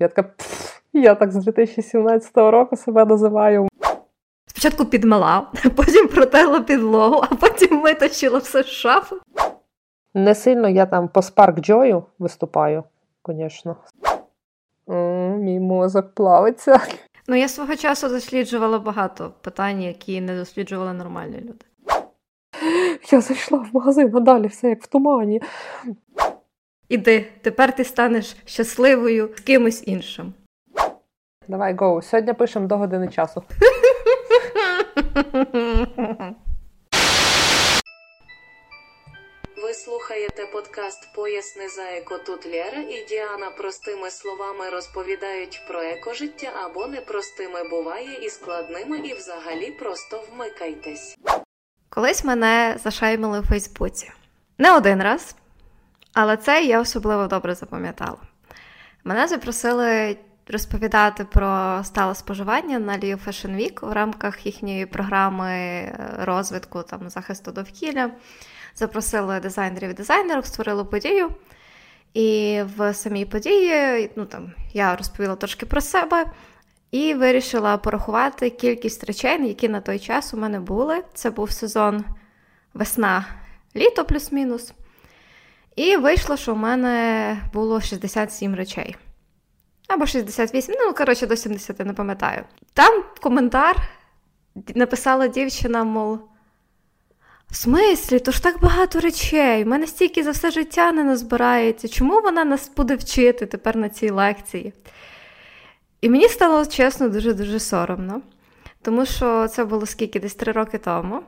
Я така, я так з 2017 року себе називаю. Спочатку підмила, потім протерла підлогу, а потім витащила все з шафи. Не сильно я там по Spark Joy виступаю, звісно. Мій мозок плавиться. Ну, я свого часу досліджувала багато питань, які не досліджували нормальні люди. Я зайшла в магазин, а далі все як в тумані. Іди, тепер ти станеш щасливою з кимось іншим. Давай, гоу. Сьогодні пишемо до години часу. Ви слухаєте подкаст Поясни за еко. Тут Лєра і Діана простими словами розповідають про екожиття або непростими буває і складними, і взагалі просто вмикайтесь. Колись мене зашаймили у Фейсбуці. Не один раз, але це я особливо добре запам'ятала. Мене запросили розповідати про стале споживання на Лію Fashion Week в рамках їхньої програми розвитку там, захисту довкілля. Запросили дизайнерів і дизайнерів, створили подію. І в самій події ну, там, я розповіла трошки про себе і вирішила порахувати кількість речей, які на той час у мене були. Це був сезон весна-літо плюс-мінус. І вийшло, що у мене було 67 речей. Або 68, ну, коротше, до 70, не пам'ятаю. Там коментар написала дівчина, мов. В смислі, то ж так багато речей. У мене стільки за все життя не назбирається. Чому вона нас буде вчити тепер на цій лекції? І мені стало чесно дуже-дуже соромно, тому що це було скільки десь три роки тому.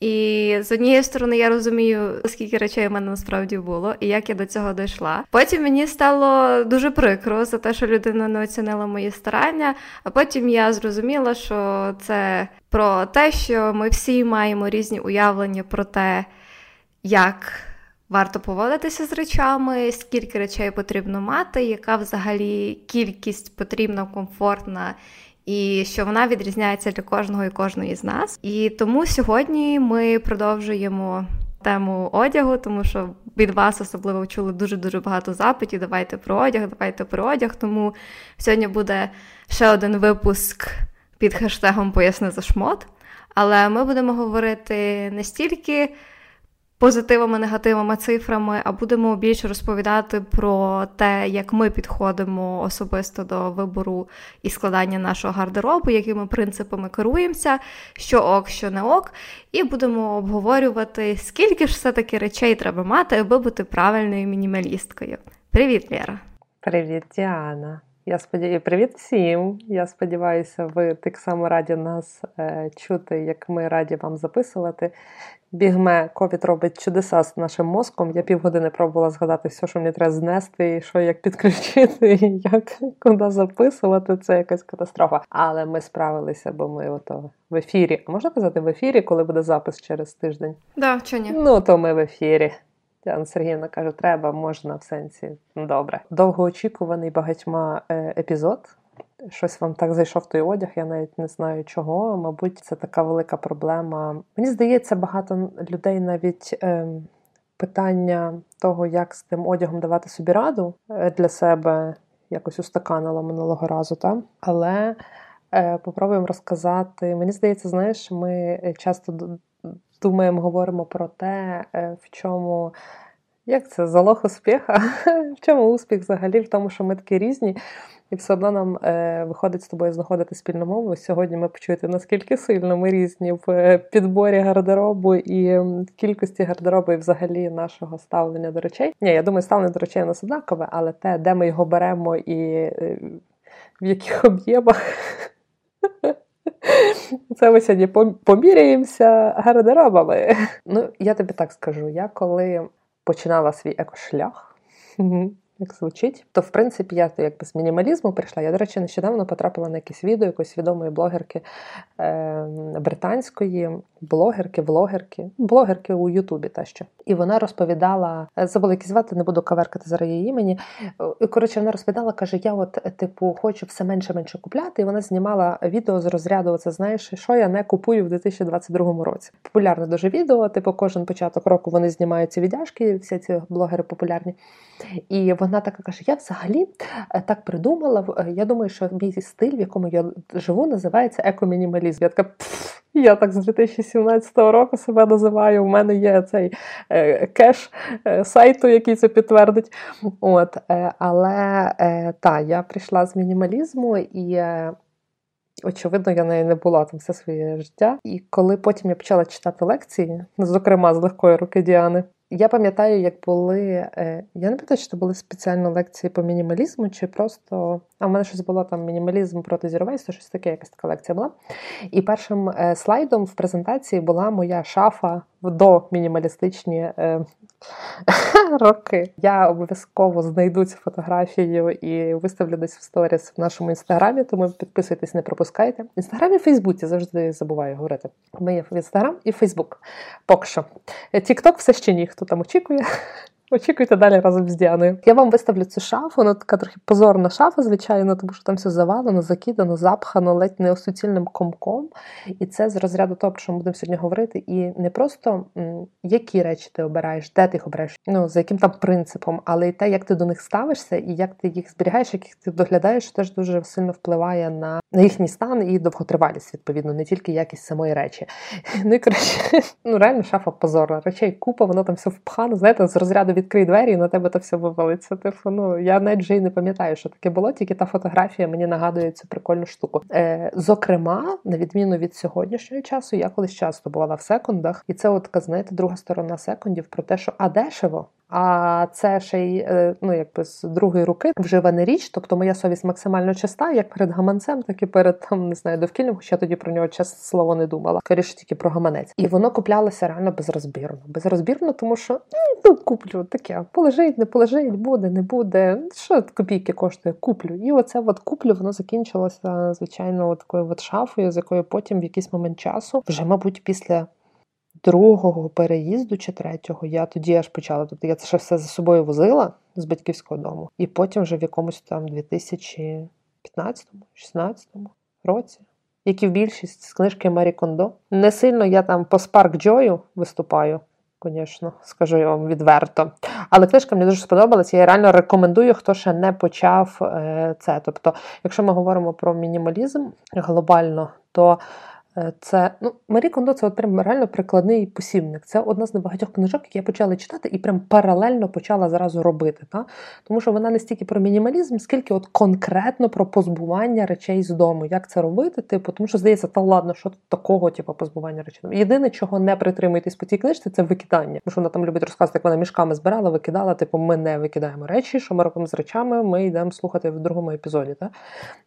І з однієї сторони я розумію, скільки речей у мене насправді було, і як я до цього дійшла. Потім мені стало дуже прикро за те, що людина не оцінила мої старання. А потім я зрозуміла, що це про те, що ми всі маємо різні уявлення про те, як варто поводитися з речами, скільки речей потрібно мати, яка взагалі кількість потрібна, комфортна і що вона відрізняється для кожного і кожної з нас. І тому сьогодні ми продовжуємо тему одягу, тому що від вас особливо чули дуже дуже багато запитів. Давайте про одяг, давайте про одяг. Тому сьогодні буде ще один випуск під хештегом Поясни за шмот. Але ми будемо говорити не стільки позитивами, негативами, цифрами, а будемо більше розповідати про те, як ми підходимо особисто до вибору і складання нашого гардеробу, якими принципами керуємося, що ок, що не ок, і будемо обговорювати, скільки ж все-таки речей треба мати, аби бути правильною мінімалісткою. Привіт, Лєра! Привіт, Діана! Я сподіваюся, привіт всім! Я сподіваюся, ви так само раді нас е, чути, як ми раді вам записувати. Бігме ковід робить чудеса з нашим мозком. Я півгодини пробувала згадати все, що мені треба знести, і що як підключити, і як куди записувати. Це якась катастрофа. Але ми справилися, бо ми ото в ефірі. А можна казати в ефірі, коли буде запис через тиждень? Да, чи ні? Ну то ми в ефірі. Тяна Сергіївна каже, треба, можна в сенсі. Добре. Довгоочікуваний багатьма е, епізод. Щось вам так зайшов той одяг, я навіть не знаю чого. Мабуть, це така велика проблема. Мені здається, багато людей навіть е, питання того, як з тим одягом давати собі раду е, для себе якось устаканило минулого разу. Та? Але е, попробуємо розказати. Мені здається, знаєш, ми часто думаємо, говоримо про те, е, в чому. Як це залог успіха? В чому успіх взагалі? В тому, що ми такі різні, і все одно нам е, виходить з тобою знаходити спільну мову. Сьогодні ми почуєте, наскільки сильно ми різні в е, підборі гардеробу і кількості гардеробу і взагалі нашого ставлення до речей. Ні, я думаю, ставлення до речей у нас однакове, але те, де ми його беремо і е, в яких об'ємах. Це ми сьогодні поміряємося гардеробами. Ну, я тобі так скажу: я коли починала свій екошлях, як звучить, то в принципі я то якби з мінімалізму прийшла. Я, до речі, нещодавно потрапила на якесь відео якоїсь відомої блогерки е, британської. Блогерки, влогерки, блогерки у Ютубі та що. І вона розповідала, е, забула які звати, не буду каверкати зараз її імені. Е, коротше, вона розповідала, каже: я от, типу, хочу все менше менше купляти. І вона знімала відео з розряду. Це знаєш, що я не купую в 2022 році. Популярне дуже відео. Типу, кожен початок року вони знімають ці віддяшки, всі ці блогери популярні. І вона така каже: Я взагалі так придумала. Я думаю, що мій стиль, в якому я живу, називається екомінімалізм. Я така. Я так з 2017 року себе називаю. У мене є цей е, кеш е, сайту, який це підтвердить. От, е, Але та, я прийшла з мінімалізму і. Очевидно, я нею не була там все своє життя. І коли потім я почала читати лекції, зокрема з легкої руки Діани, я пам'ятаю, як були. Я не пам'ятаю, чи це були спеціально лекції по мінімалізму, чи просто. А в мене щось було там мінімалізм проти зіровейства, щось таке, якась така лекція була. І першим е, слайдом в презентації була моя шафа до мінімалістичні е, роки. Я обов'язково знайду цю фотографію і виставлю десь в сторіс в нашому інстаграмі, тому підписуйтесь, не пропускайте. В інстаграмі і Фейсбуці завжди забуваю говорити. Ми є в інстаграм і Фейсбук. Поки що. Тікток все ще ні, хто там очікує. Очікуйте далі разом з Діаною. Я вам виставлю цю шафу, вона така трохи позорна шафа, звичайно, тому що там все завалено, закидано, запхано, ледь не суцільним комком. І це з розряду того, про що ми будемо сьогодні говорити. І не просто які речі ти обираєш, де ти їх обираєш, ну за яким там принципом, але й те, як ти до них ставишся, і як ти їх зберігаєш, як ти доглядаєш, теж дуже сильно впливає на на їхній стан і довготривалість, відповідно, не тільки якість самої речі. Ну і коротше, ну реально шафа позорна. Речей купа, воно там все впхано, знаєте, з розряду відкрий двері, і на тебе то все вивалиться. Типу, ну я навіть вже й не пам'ятаю, що таке було, тільки та фотографія мені нагадує цю прикольну штуку. Е, Зокрема, на відміну від сьогоднішнього часу, я колись часто бувала в секундах, і це от знаєте, друга сторона секундів про те, що а дешево. А це ще й е, ну якби з другої руки вживана річ. Тобто моя совість максимально чиста, як перед гаманцем, так і перед там не знаю довкіллям, хоча тоді про нього чесне слово не думала. Скоріше тільки про гаманець. І воно куплялося реально безрозбірно. Безрозбірно, тому що ну куплю таке. Полежить, не полежить, буде, не буде. Що копійки коштує? Куплю. І оце от куплю, воно закінчилося звичайно такою от шафою, з якою потім в якийсь момент часу, вже, мабуть, після другого переїзду чи третього я тоді аж почала. Тобто я це ще все за собою возила з батьківського дому. І потім вже в якомусь там 2015-16 році, як і в більшість з книжки Марі Кондо. Не сильно я там по Spark Joy виступаю. Звісно, скажу я вам відверто. Але книжка мені дуже сподобалась. Я реально рекомендую, хто ще не почав е, це. Тобто, якщо ми говоримо про мінімалізм глобально, то це ну Марі Кондо це от прям реально прикладний посібник. Це одна з небагатьох книжок, які я почала читати і прям паралельно почала зразу робити. Та? Тому що вона не стільки про мінімалізм, скільки от конкретно про позбування речей з дому. Як це робити? Типу, тому що здається, та ладно, що такого, типу, позбування речей. Єдине, чого не притримуєтесь по цій книжці, це викидання. Тому що вона там любить розказувати, як вона мішками збирала, викидала. Типу, ми не викидаємо речі. Що ми робимо з речами? Ми йдемо слухати в другому епізоді. Та?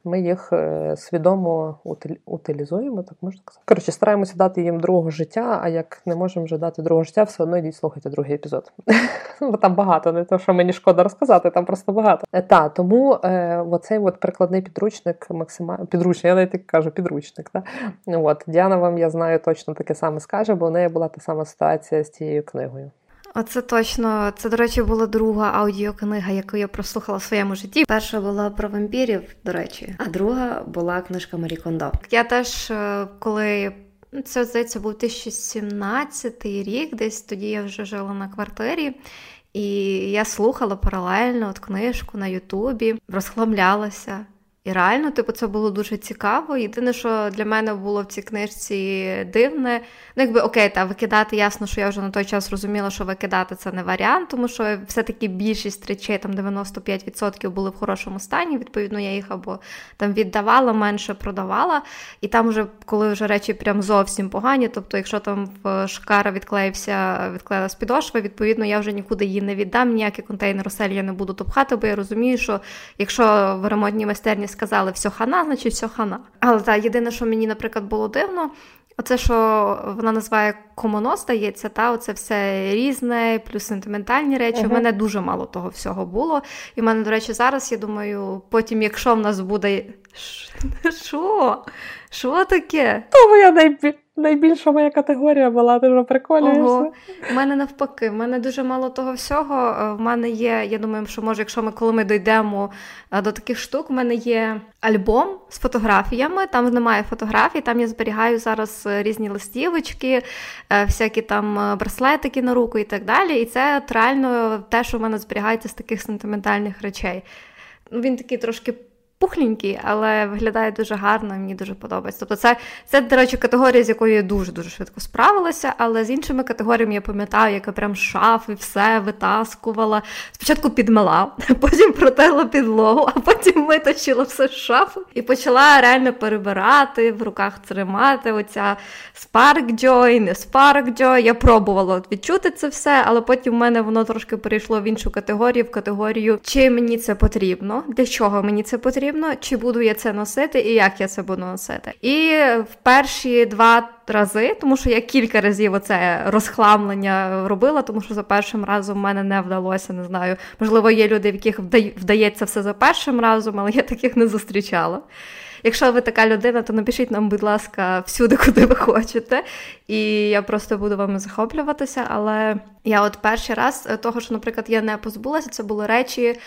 Ми їх е, свідомо утилізуємо, так можна. Коротше, стараємося дати їм другого життя, а як не можемо вже дати другого життя, все одно йдіть слухайте другий епізод. Бо там багато, не то, що мені шкода розказати, там просто багато. Е, та, тому е, оцей от прикладний підручник максимально підручник, я навіть так кажу, підручник. Та? От, Діана вам, я знаю, точно таке саме скаже, бо в неї була та сама ситуація з тією книгою. Оце точно. Це, до речі, була друга аудіокнига, яку я прослухала в своєму житті. Перша була про вампірів, до речі, а друга була книжка Марі Кондо. Я теж е, коли. Ну, це здається був 2017 рік, десь тоді я вже жила на квартирі, і я слухала паралельно от книжку на Ютубі, розхламлялася. І реально, типу, це було дуже цікаво. Єдине, що для мене було в цій книжці дивне, ну якби окей, та викидати, ясно, що я вже на той час розуміла, що викидати це не варіант, тому що все-таки більшість речей, там 95% були в хорошому стані. Відповідно, я їх або там віддавала, менше продавала. І там, вже, коли вже речі прям зовсім погані, тобто, якщо там в шкара відклеївся, відклеїлась підошва, відповідно, я вже нікуди її не віддам, ніякий контейнер осель я не буду топхати, бо я розумію, що якщо в ремонтній майстерні сказали все хана, значить все хана. Але так, єдине, що мені, наприклад, було дивно, оце, що вона називає комоно, стається, та оце все різне, плюс сентиментальні речі. У мене дуже мало того всього було. І в мене, до речі, зараз я думаю, потім, якщо в нас буде. Що? Що таке? То моя найбільше найбільша моя категорія була, дуже прикольно. Ого. У мене навпаки, в мене дуже мало того всього. Е, в мене є, я думаю, що може, якщо ми коли ми дійдемо е, до таких штук, в мене є альбом з фотографіями. Там немає фотографій, там я зберігаю зараз е, різні листівочки, всякі там браслетики на руку і так далі. І це реально те, що в мене зберігається з таких сентиментальних речей. Він такий трошки пухленький, але виглядає дуже гарно, і мені дуже подобається. Тобто, це, це, до речі, категорія, з якою я дуже-дуже швидко справилася, але з іншими категоріями я пам'ятаю, яка прям шафи, все витаскувала. Спочатку підмила, потім протерла підлогу, а потім витащила все з шафи і почала реально перебирати, в руках тримати. Оця Spark Joy, не Spark Joy. Я пробувала відчути це все, але потім в мене воно трошки перейшло в іншу категорію, в категорію, чи мені це потрібно, для чого мені це потрібно потрібно, чи буду я це носити, і як я це буду носити. І в перші два рази, тому що я кілька разів оце розхламлення робила, тому що за першим разом в мене не вдалося, не знаю. Можливо, є люди, в яких вдається все за першим разом, але я таких не зустрічала. Якщо ви така людина, то напишіть нам, будь ласка, всюди, куди ви хочете. І я просто буду вами захоплюватися. Але я от перший раз того, що, наприклад, я не позбулася, це були речі.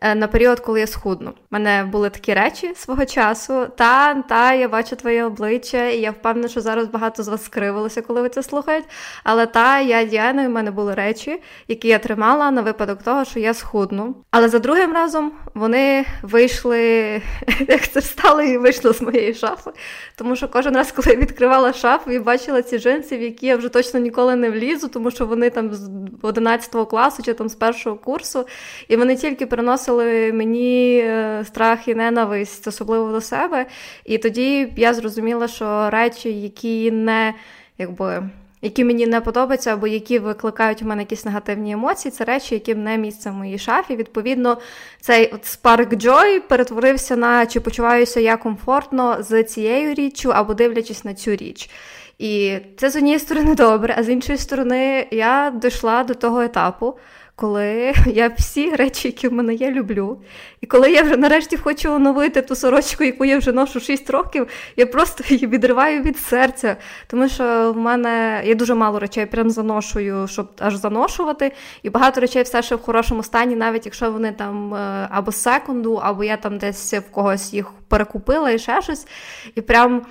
Е, на період, коли я схудну. У мене були такі речі свого часу. Та, та, я бачу твоє обличчя, і я впевнена, що зараз багато з вас скривилося, коли ви це слухають. Але та, я Діана, і в мене були речі, які я тримала на випадок того, що я схудну. Але за другим разом вони вийшли, як це встали, і вийшли з моєї шафи. Тому що кожен раз, коли я відкривала шафу і бачила ці джинси, в які я вже точно ніколи не влізу, тому що вони там з 11 класу чи там з першого курсу, і вони тільки приносили приносили мені е, страх і ненависть, особливо до себе. І тоді я зрозуміла, що речі, які не якби. Які мені не подобаються, або які викликають у мене якісь негативні емоції, це речі, які не місце в моїй шафі. Відповідно, цей от Spark Joy перетворився на чи почуваюся я комфортно з цією річчю, або дивлячись на цю річ. І це з однієї сторони добре, а з іншої сторони, я дійшла до того етапу, коли я всі речі, які в мене є, люблю. І коли я вже нарешті хочу оновити ту сорочку, яку я вже ношу 6 років, я просто її відриваю від серця. Тому що в мене є дуже мало речей, прям заношую, щоб аж заношувати. І багато речей все ще в хорошому стані, навіть якщо вони там е, або секунду, або я там десь в когось їх перекупила і ще щось. І прям,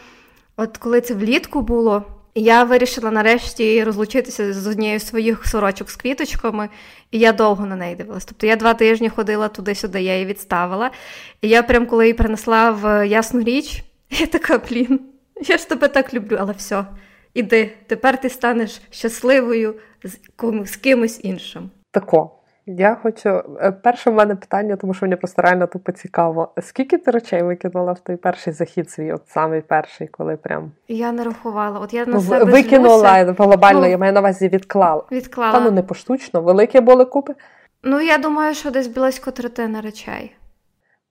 от коли це влітку було. Я вирішила нарешті розлучитися з однією з своїх сорочок з квіточками, і я довго на неї дивилась. Тобто я два тижні ходила туди-сюди, я її відставила. І я прям коли її принесла в ясну річ, я така, блін, я ж тебе так люблю, але все, іди, тепер ти станеш щасливою з, з кимось іншим. Тако. Я хочу. Е, перше в мене питання, тому що мені просто реально тупо цікаво. Скільки ти речей викинула в той перший захід свій, от самий перший, коли прям. Я не рахувала. От я на ну, себе Викинула глобально, ну, я маю на увазі відклала. Відклала. Та ну не поштучно, великі були купи. Ну, я думаю, що десь близько третини речей.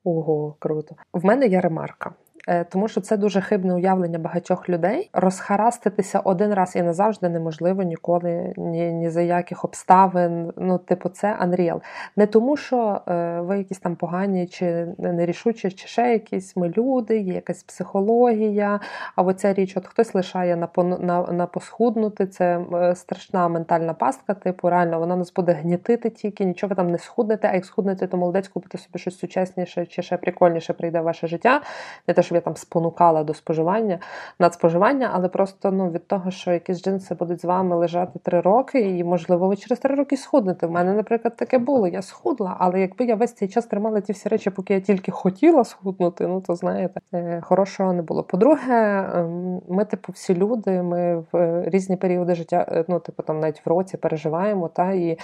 Ого, круто. В мене є ремарка. Е, тому що це дуже хибне уявлення багатьох людей. Розхараститися один раз і назавжди неможливо ніколи, ні ні за яких обставин. Ну, типу, це unreal. Не тому, що е, ви якісь там погані чи нерішучі, чи ще якісь ми люди, є якась психологія. А оця річ, от хтось лишає на на, на посхуднути, це е, страшна ментальна пастка. Типу, реально вона нас буде гнітити тільки, нічого ви там не схуднете, а як схуднете, то молодець купити собі щось сучасніше чи ще прикольніше прийде в ваше життя. Не те, що я там спонукала до споживання, надспоживання, але просто ну, від того, що якісь джинси будуть з вами лежати три роки, і, можливо, ви через три роки схуднете. У мене, наприклад, таке було. Я схудла, але якби я весь цей час тримала ті всі речі, поки я тільки хотіла схуднути, ну то знаєте, е, хорошого не було. По-друге, ем, ми, типу, всі люди, ми в різні періоди життя, е, ну, типу, там навіть в році переживаємо, та і.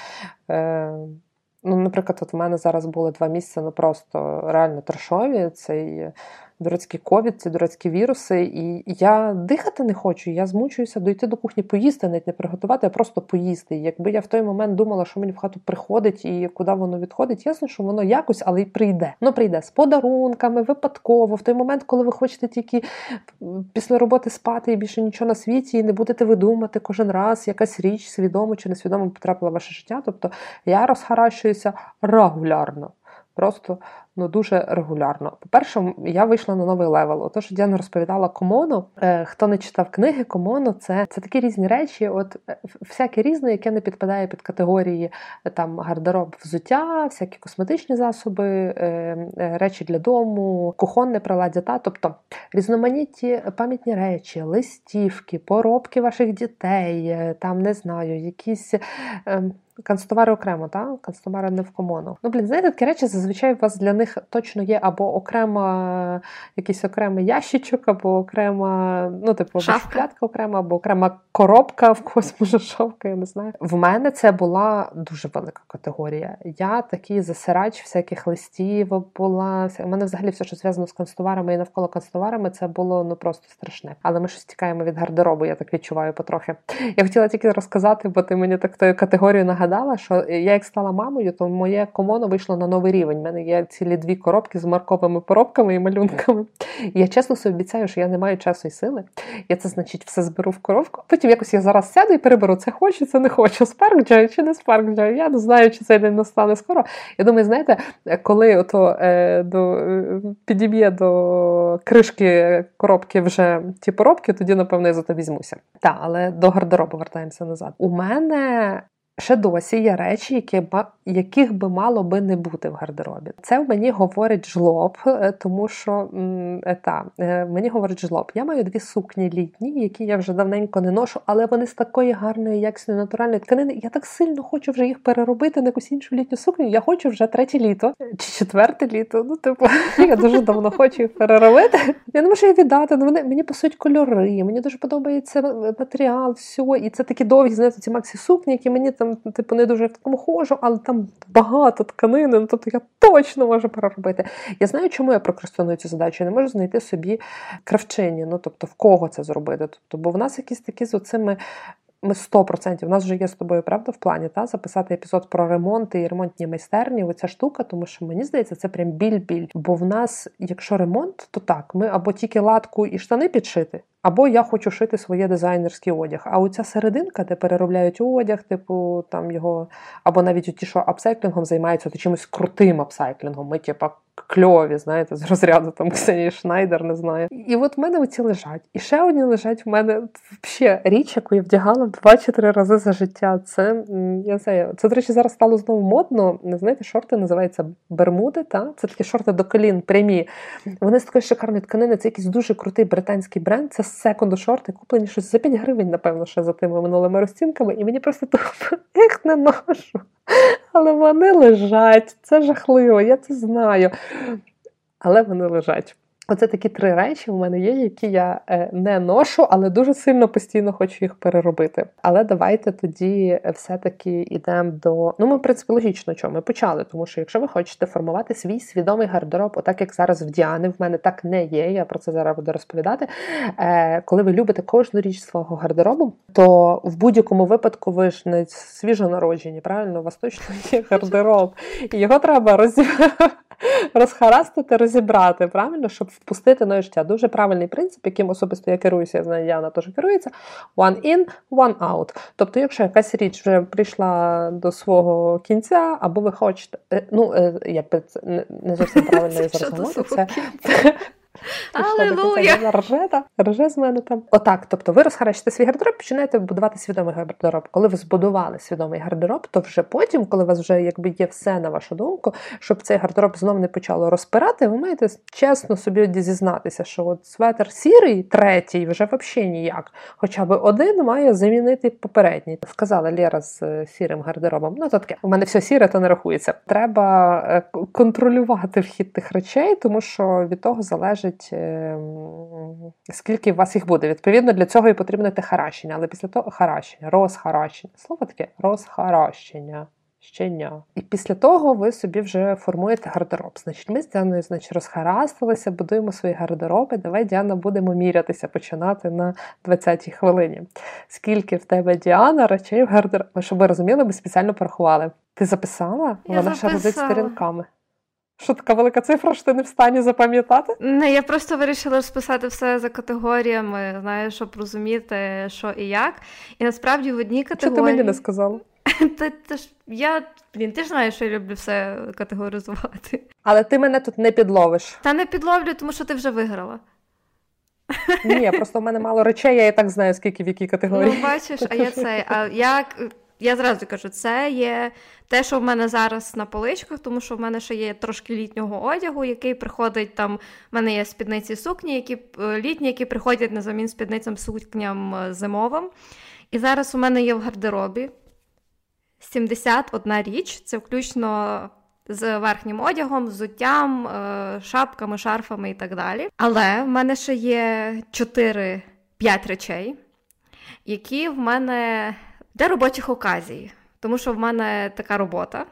Е, Ну, наприклад, от в мене зараз були два місяці, ну просто реально трешові. Цей дурацький ковід, ці дурацькі віруси, і я дихати не хочу. Я змучуюся дойти до кухні, поїсти, навіть не приготувати, а просто поїсти. І якби я в той момент думала, що мені в хату приходить і куди воно відходить, ясно, що воно якось, але й прийде. Воно прийде з подарунками, випадково, в той момент, коли ви хочете тільки після роботи спати і більше нічого на світі, і не будете видумати кожен раз, якась річ свідомо чи несвідомо потрапила в ваше життя. Тобто я розхаращуюся регулярно. Просто ну дуже регулярно. По-перше, я вийшла на новий level. Отож, Діана розповідала комоно. Е, хто не читав книги, комоно це це такі різні речі. От е, всяке різне, яке не підпадає під категорії там гардероб взуття, всякі косметичні засоби, речі для дому, кухонне приладдя. Та тобто різноманітні пам'ятні речі, листівки, поробки ваших дітей, там не знаю, якісь. Ем, Канцтовари окремо, так? Канцтовари не в комону. Ну, блін, знаєте, такі речі зазвичай у вас для них точно є або окрема якийсь окремий ящичок, або окрема, ну, типу, шафка окрема, або окрема коробка в когось може шовка, я не знаю. В мене це була дуже велика категорія. Я такий засирач всяких листів була. У мене взагалі все, що зв'язано з канцтоварами і навколо канцтоварами, це було ну просто страшне. Але ми щось тікаємо від гардеробу, я так відчуваю потрохи. Я хотіла тільки розказати, бо ти мені так тою категорію нагадав згадала, що я як стала мамою, то моє комоно вийшло на новий рівень. У мене є цілі дві коробки з марковими поробками і малюнками. Я чесно собі обіцяю, що я не маю часу і сили. Я це, значить, все зберу в коробку. Потім якось я зараз сяду і переберу. Це хочу, це не хочу. Спарк Джой чи не Спарк Джой. Я не знаю, чи цей день настане скоро. Я думаю, знаєте, коли ото е, до е, підіб'є до кришки коробки вже ті поробки, тоді, напевно, я за то візьмуся. Так, але до гардеробу вертаємося назад. У мене ще досі є речі, які яких би мало би не бути в гардеробі. Це в мені говорить жлоб, е, тому що е, та, е, мені говорить жлоб. Я маю дві сукні літні, які я вже давненько не ношу, але вони з такої гарної, якісної натуральної тканини. Я так сильно хочу вже їх переробити на якусь іншу літню сукню. Я хочу вже третє літо чи четверте літо. Ну, типу, я дуже давно хочу їх переробити. Я не можу їх віддати. Ну, вони мені пасують кольори, мені дуже подобається матеріал, все. І це такі довгі, знаєте, ці максі сукні, які мені там, типу, не дуже в такому хожу, але там багато тканини, ну тобто я точно можу переробити. Я знаю, чому я прокрастиную цю задачу. Я не можу знайти собі кравчині, ну тобто в кого це зробити. Тобто, Бо в нас якісь такі з оцими. Ми 100%, у нас вже є з тобою правда в плані та записати епізод про ремонти і ремонтні майстерні. Оця штука, тому що мені здається, це прям біль-біль. Бо в нас, якщо ремонт, то так, ми або тільки латку і штани підшити, або я хочу шити своє дизайнерський одяг. А оця серединка, де переробляють одяг, типу там його, або навіть ті, що апсайклінгом займаються, то чимось крутим апсайклінгом. Ми, типу, кльові, знаєте, з розряду там Ксенії Шнайдер, не знаю. І от в мене оці лежать. І ще одні лежать в мене ще річ, яку я вдягала два чи три рази за життя. Це я знаю, це, до речі, зараз стало знову модно. Знаєте, шорти називаються Бермуди. Та? Це такі шорти до колін прямі. Вони з такої шикарної тканини. Це якийсь дуже крутий британський бренд. Це секунду шорти, куплені щось за 5 гривень, напевно, ще за тими минулими розцінками. І мені просто їх не ношу. Але вони лежать. Це жахливо, я це знаю. Але вони лежать. Оце такі три речі в мене є, які я е, не ношу, але дуже сильно постійно хочу їх переробити. Але давайте тоді все-таки йдемо до. Ну, ми, в принципі, логічно, чого ми почали. Тому що якщо ви хочете формувати свій свідомий гардероб, отак як зараз в Діани, в мене так не є. Я про це зараз буду розповідати. Е, Коли ви любите кожну річ свого гардеробу, то в будь-якому випадку ви ж не свіжонароджені, правильно? У вас точно є гардероб, і його треба розібрати розхарастити, розібрати, правильно, щоб впустити нове життя. Дуже правильний принцип, яким особисто я керуюся, я знаю, Яна теж керується: one in, one out. Тобто, якщо якась річ вже прийшла до свого кінця, або ви хочете, е, ну е, я не зовсім правильно зрозуміла, це. Аллилуйя! Рже, рже з мене там. Отак. Тобто ви розхарачите свій гардероб, починаєте будувати свідомий гардероб. Коли ви збудували свідомий гардероб, то вже потім, коли у вас вже якби є все на вашу думку, щоб цей гардероб знов не почало розпирати, ви маєте чесно собі зізнатися, що от светр сірий, третій, вже взагалі ніяк. Хоча б один має замінити попередній. Сказала Лєра з е, сірим гардеробом. Ну то таке, у мене все сіре, то не рахується. Треба е, контролювати вхід тих речей, тому що від того залежить залежить, ем, скільки у вас їх буде. Відповідно, для цього і потрібно те харащення, але після того харащення, розхаращення. Слово таке розхаращення. Щення. І після того ви собі вже формуєте гардероб. Значить, ми з Діаною значить, розхарастилися, будуємо свої гардероби. Давай, Діана, будемо мірятися, починати на 20-й хвилині. Скільки в тебе Діана речей в гардеробі? Щоб ви розуміли, ми спеціально порахували. Ти записала? Я Вона ще родить сторінками. Що така велика цифра, що ти не в стані запам'ятати? Не, я просто вирішила розписати все за категоріями, знаєш, щоб розуміти, що і як. І насправді в одній категорії. Що ти мені не сказала? Та, та ж, я, блін, ти ж знаєш, що я люблю все категоризувати. Але ти мене тут не підловиш. Та не підловлю, тому що ти вже виграла. Ні, просто в мене мало речей, я і так знаю, скільки в якій категорії. Ну, бачиш, а я цей. А я, я зразу кажу, це є те, що в мене зараз на поличках, тому що в мене ще є трошки літнього одягу, який приходить там. В мене є спідниці сукні, які е, літні, які приходять на замін спідницям сукням е, зимовим. І зараз у мене є в гардеробі 71 річ, це включно з верхнім одягом, взуттям, е, шапками, шарфами і так далі. Але в мене ще є 4-5 речей, які в мене для робочих оказій, тому що в мене така робота.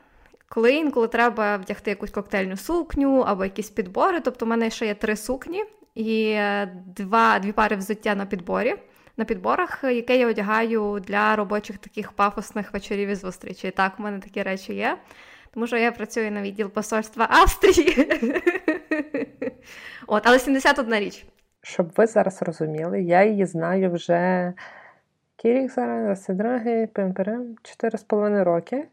Коли інколи треба вдягти якусь коктейльну сукню або якісь підбори, тобто в мене ще є три сукні і е, два, дві пари взуття на підборі. На підборах, яке я одягаю для робочих таких пафосних вечорів і зустрічей. Так, у мене такі речі є тому що я працюю на відділ посольства Австрії. От, Але 71 річ. Щоб ви зараз розуміли, я її знаю вже кірік зараз, дороги, пимперем, 4,5 роки.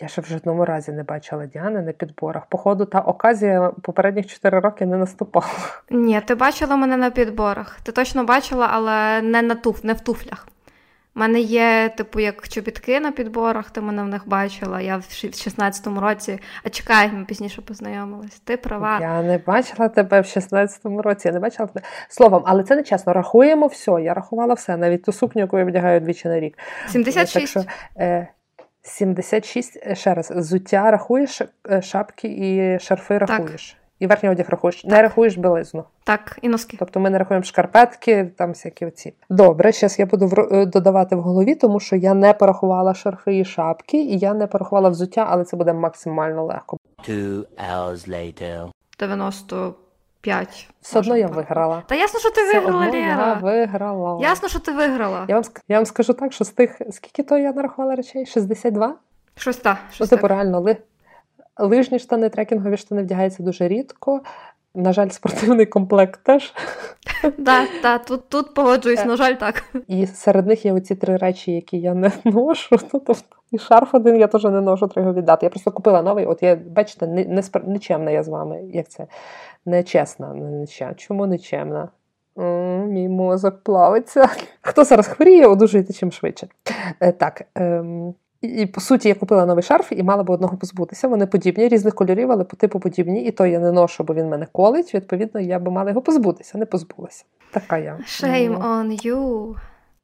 Я ще в жодному разі не бачила Діани на підборах. Походу, та оказія попередніх 4 роки не наступала. Ні, ти бачила мене на підборах. Ти точно бачила, але не на туф, не в туфлях. У мене є, типу, як чобітки на підборах, ти мене в них бачила. Я в 16-му році, а чекай, ми пізніше познайомились. Ти права. Я не бачила тебе в 16-му році. Я не бачила тебе словом, але це не чесно. Рахуємо все. Я рахувала все, навіть ту сукню, яку я вдягаю двічі на рік. 76. Так що, е, 76, е, ще раз, зуття рахуєш, е, шапки і шарфи рахуєш. Так. І верхній одяг рахуєш, не рахуєш білизну. Так, і носки. Тобто ми не рахуємо шкарпетки, там всякі оці. Добре, зараз я буду е, додавати в голові, тому що я не порахувала шарфи і шапки, і я не порахувала взуття, але це буде максимально легко. Two hours later. 95. Все одно я виграла. Та ясно, що ти Все виграла, одно Я виграла. Ясно, що ти виграла. Я вам я вам скажу так, що з тих, скільки то я нарахувала речей? 62? Щось так. Ну, типу, реально, ли, Лижні штани, трекінгові штани вдягаються дуже рідко. На жаль, спортивний комплект теж. Так, да, тут тут погоджуюсь, на жаль, так. І серед них є оці три речі, які я не ношу. Ну, тобто, І шарф один я теж не ношу, треба його віддати. Я просто купила новий, от я, бачите, не, не, нечемна я з вами. Як це? Нечесна. Не, не, Чому нечемна? Мій мозок плавиться. Хто зараз хворіє, одужуйте чим швидше. Е, так. Ем... І, по суті, я купила новий шарф і мала б одного позбутися. Вони подібні, різних кольорів, але по типу подібні. І то я не ношу, бо він мене колить. Відповідно, я би мала його позбутися, не позбулася. Така я. Shame on you.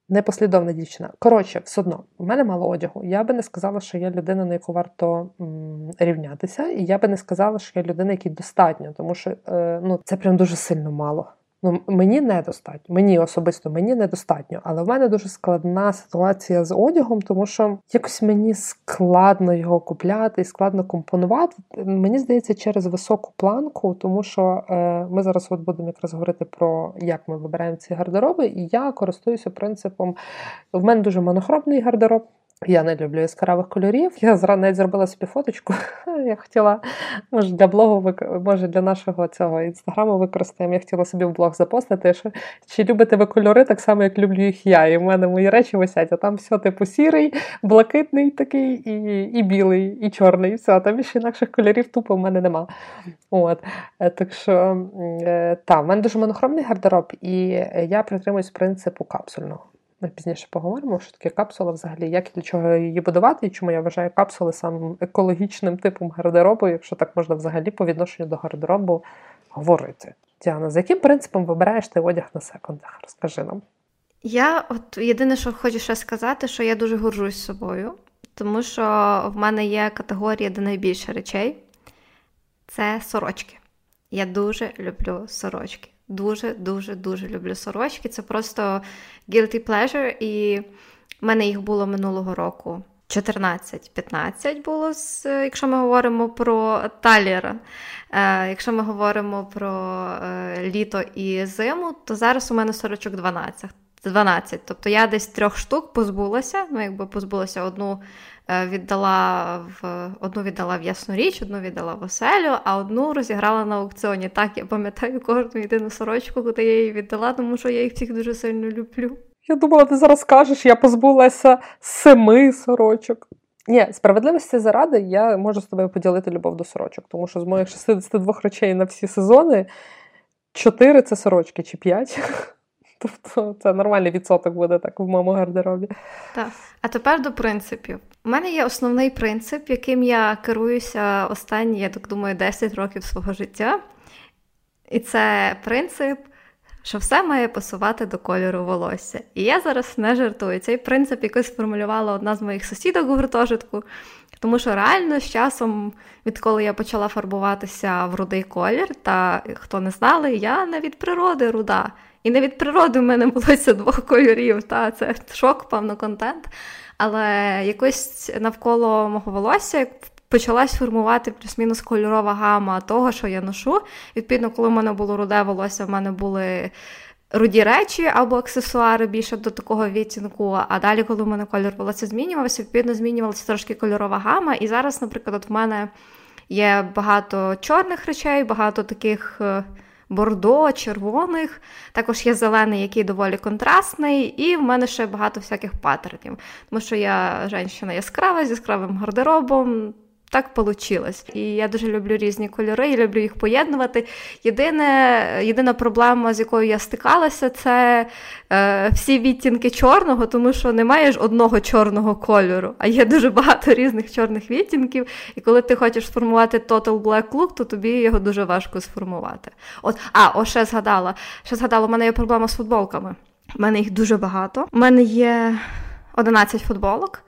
Непослідовна дівчина. Коротше, все одно, в мене мало одягу. Я би не сказала, що я людина, на яку варто м, рівнятися, і я би не сказала, що я людина, якій достатньо, тому що е, ну, це прям дуже сильно мало. Ну, Мені недостатньо, мені особисто мені недостатньо, але в мене дуже складна ситуація з одягом, тому що якось мені складно його купляти і складно компонувати. Мені здається, через високу планку, тому що е, ми зараз от будемо якраз говорити про як ми вибираємо ці гардероби, і я користуюся принципом. В мене дуже монохромний гардероб. Я не люблю яскравих кольорів. Я навіть зробила собі фоточку. Я хотіла, може, для блогу, може, для нашого цього інстаграму використаємо. Я хотіла собі в блог запостити, що чи любите ви кольори так само, як люблю їх я. І в мене мої речі висять, а там все типу сірий, блакитний такий, і і білий, і чорний. І все, там більше інакших кольорів тупо в мене нема. От. Е, так що, е, та, в мене дуже монохромний гардероб, і я притримуюсь принципу капсульного. Ми пізніше поговоримо, що таке капсула взагалі, як і для чого її будувати, і чому я вважаю капсули самим екологічним типом гардеробу, якщо так можна взагалі по відношенню до гардеробу говорити. Діана, за яким принципом вибираєш ти одяг на секундах? Розкажи нам. Я от єдине, що хочу ще сказати, що я дуже горжусь собою, тому що в мене є категорія, де найбільше речей це сорочки. Я дуже люблю сорочки. Дуже-дуже дуже люблю сорочки. Це просто guilty pleasure, і в мене їх було минулого року. 14-15 було, якщо ми говоримо про таліра. Е, якщо ми говоримо про е, літо і зиму, то зараз у мене сорочок 12. 12. Тобто я десь трьох штук позбулася, ну якби позбулася одну Е, віддала в одну віддала в ясну річ, одну віддала в оселю, а одну розіграла на аукціоні. Так, я пам'ятаю кожну єдину сорочку, куди я її віддала, тому що я їх всіх дуже сильно люблю. Я думала, ти зараз скажеш, я позбулася семи сорочок. Ні, справедливості заради, я можу з тобою поділити любов до сорочок, тому що з моїх 62 речей на всі сезони 4 це сорочки чи 5. Тобто це нормальний відсоток буде так в моєму гардеробі. Так. А тепер до принципів. У мене є основний принцип, яким я керуюся останні, я так думаю, 10 років свого життя. І це принцип, що все має пасувати до кольору волосся. І я зараз не жартую. Цей принцип якось сформулювала одна з моїх сусідок у гуртожитку. Тому що реально з часом, відколи я почала фарбуватися в рудий колір, та хто не знали, я не від природи руда. І не від природи в мене волосся двох кольорів. Та Це шок, певно, контент. Але якось навколо мого волосся почалась формувати плюс-мінус кольорова гама того, що я ношу. Відповідно, коли в мене було руде волосся, в мене були. Руді речі або аксесуари більше до такого відтінку. А далі, коли в мене кольор волосся змінювався, відповідно змінювалася трошки кольорова гама. І зараз, наприклад, от в мене є багато чорних речей, багато таких е, бордо, червоних. Також є зелений, який доволі контрастний, і в мене ще багато всяких паттернів. Тому що я жінка яскрава з яскравим гардеробом. Так вийшло. І я дуже люблю різні кольори, я люблю їх поєднувати. Єдине, Єдина проблема, з якою я стикалася, це е, всі відтінки чорного, тому що немає ж одного чорного кольору, а є дуже багато різних чорних відтінків. І коли ти хочеш сформувати Total Black Look, то тобі його дуже важко сформувати. От, А, о, ще згадала. Ще згадала, у мене є проблема з футболками. У мене їх дуже багато. У мене є 11 футболок,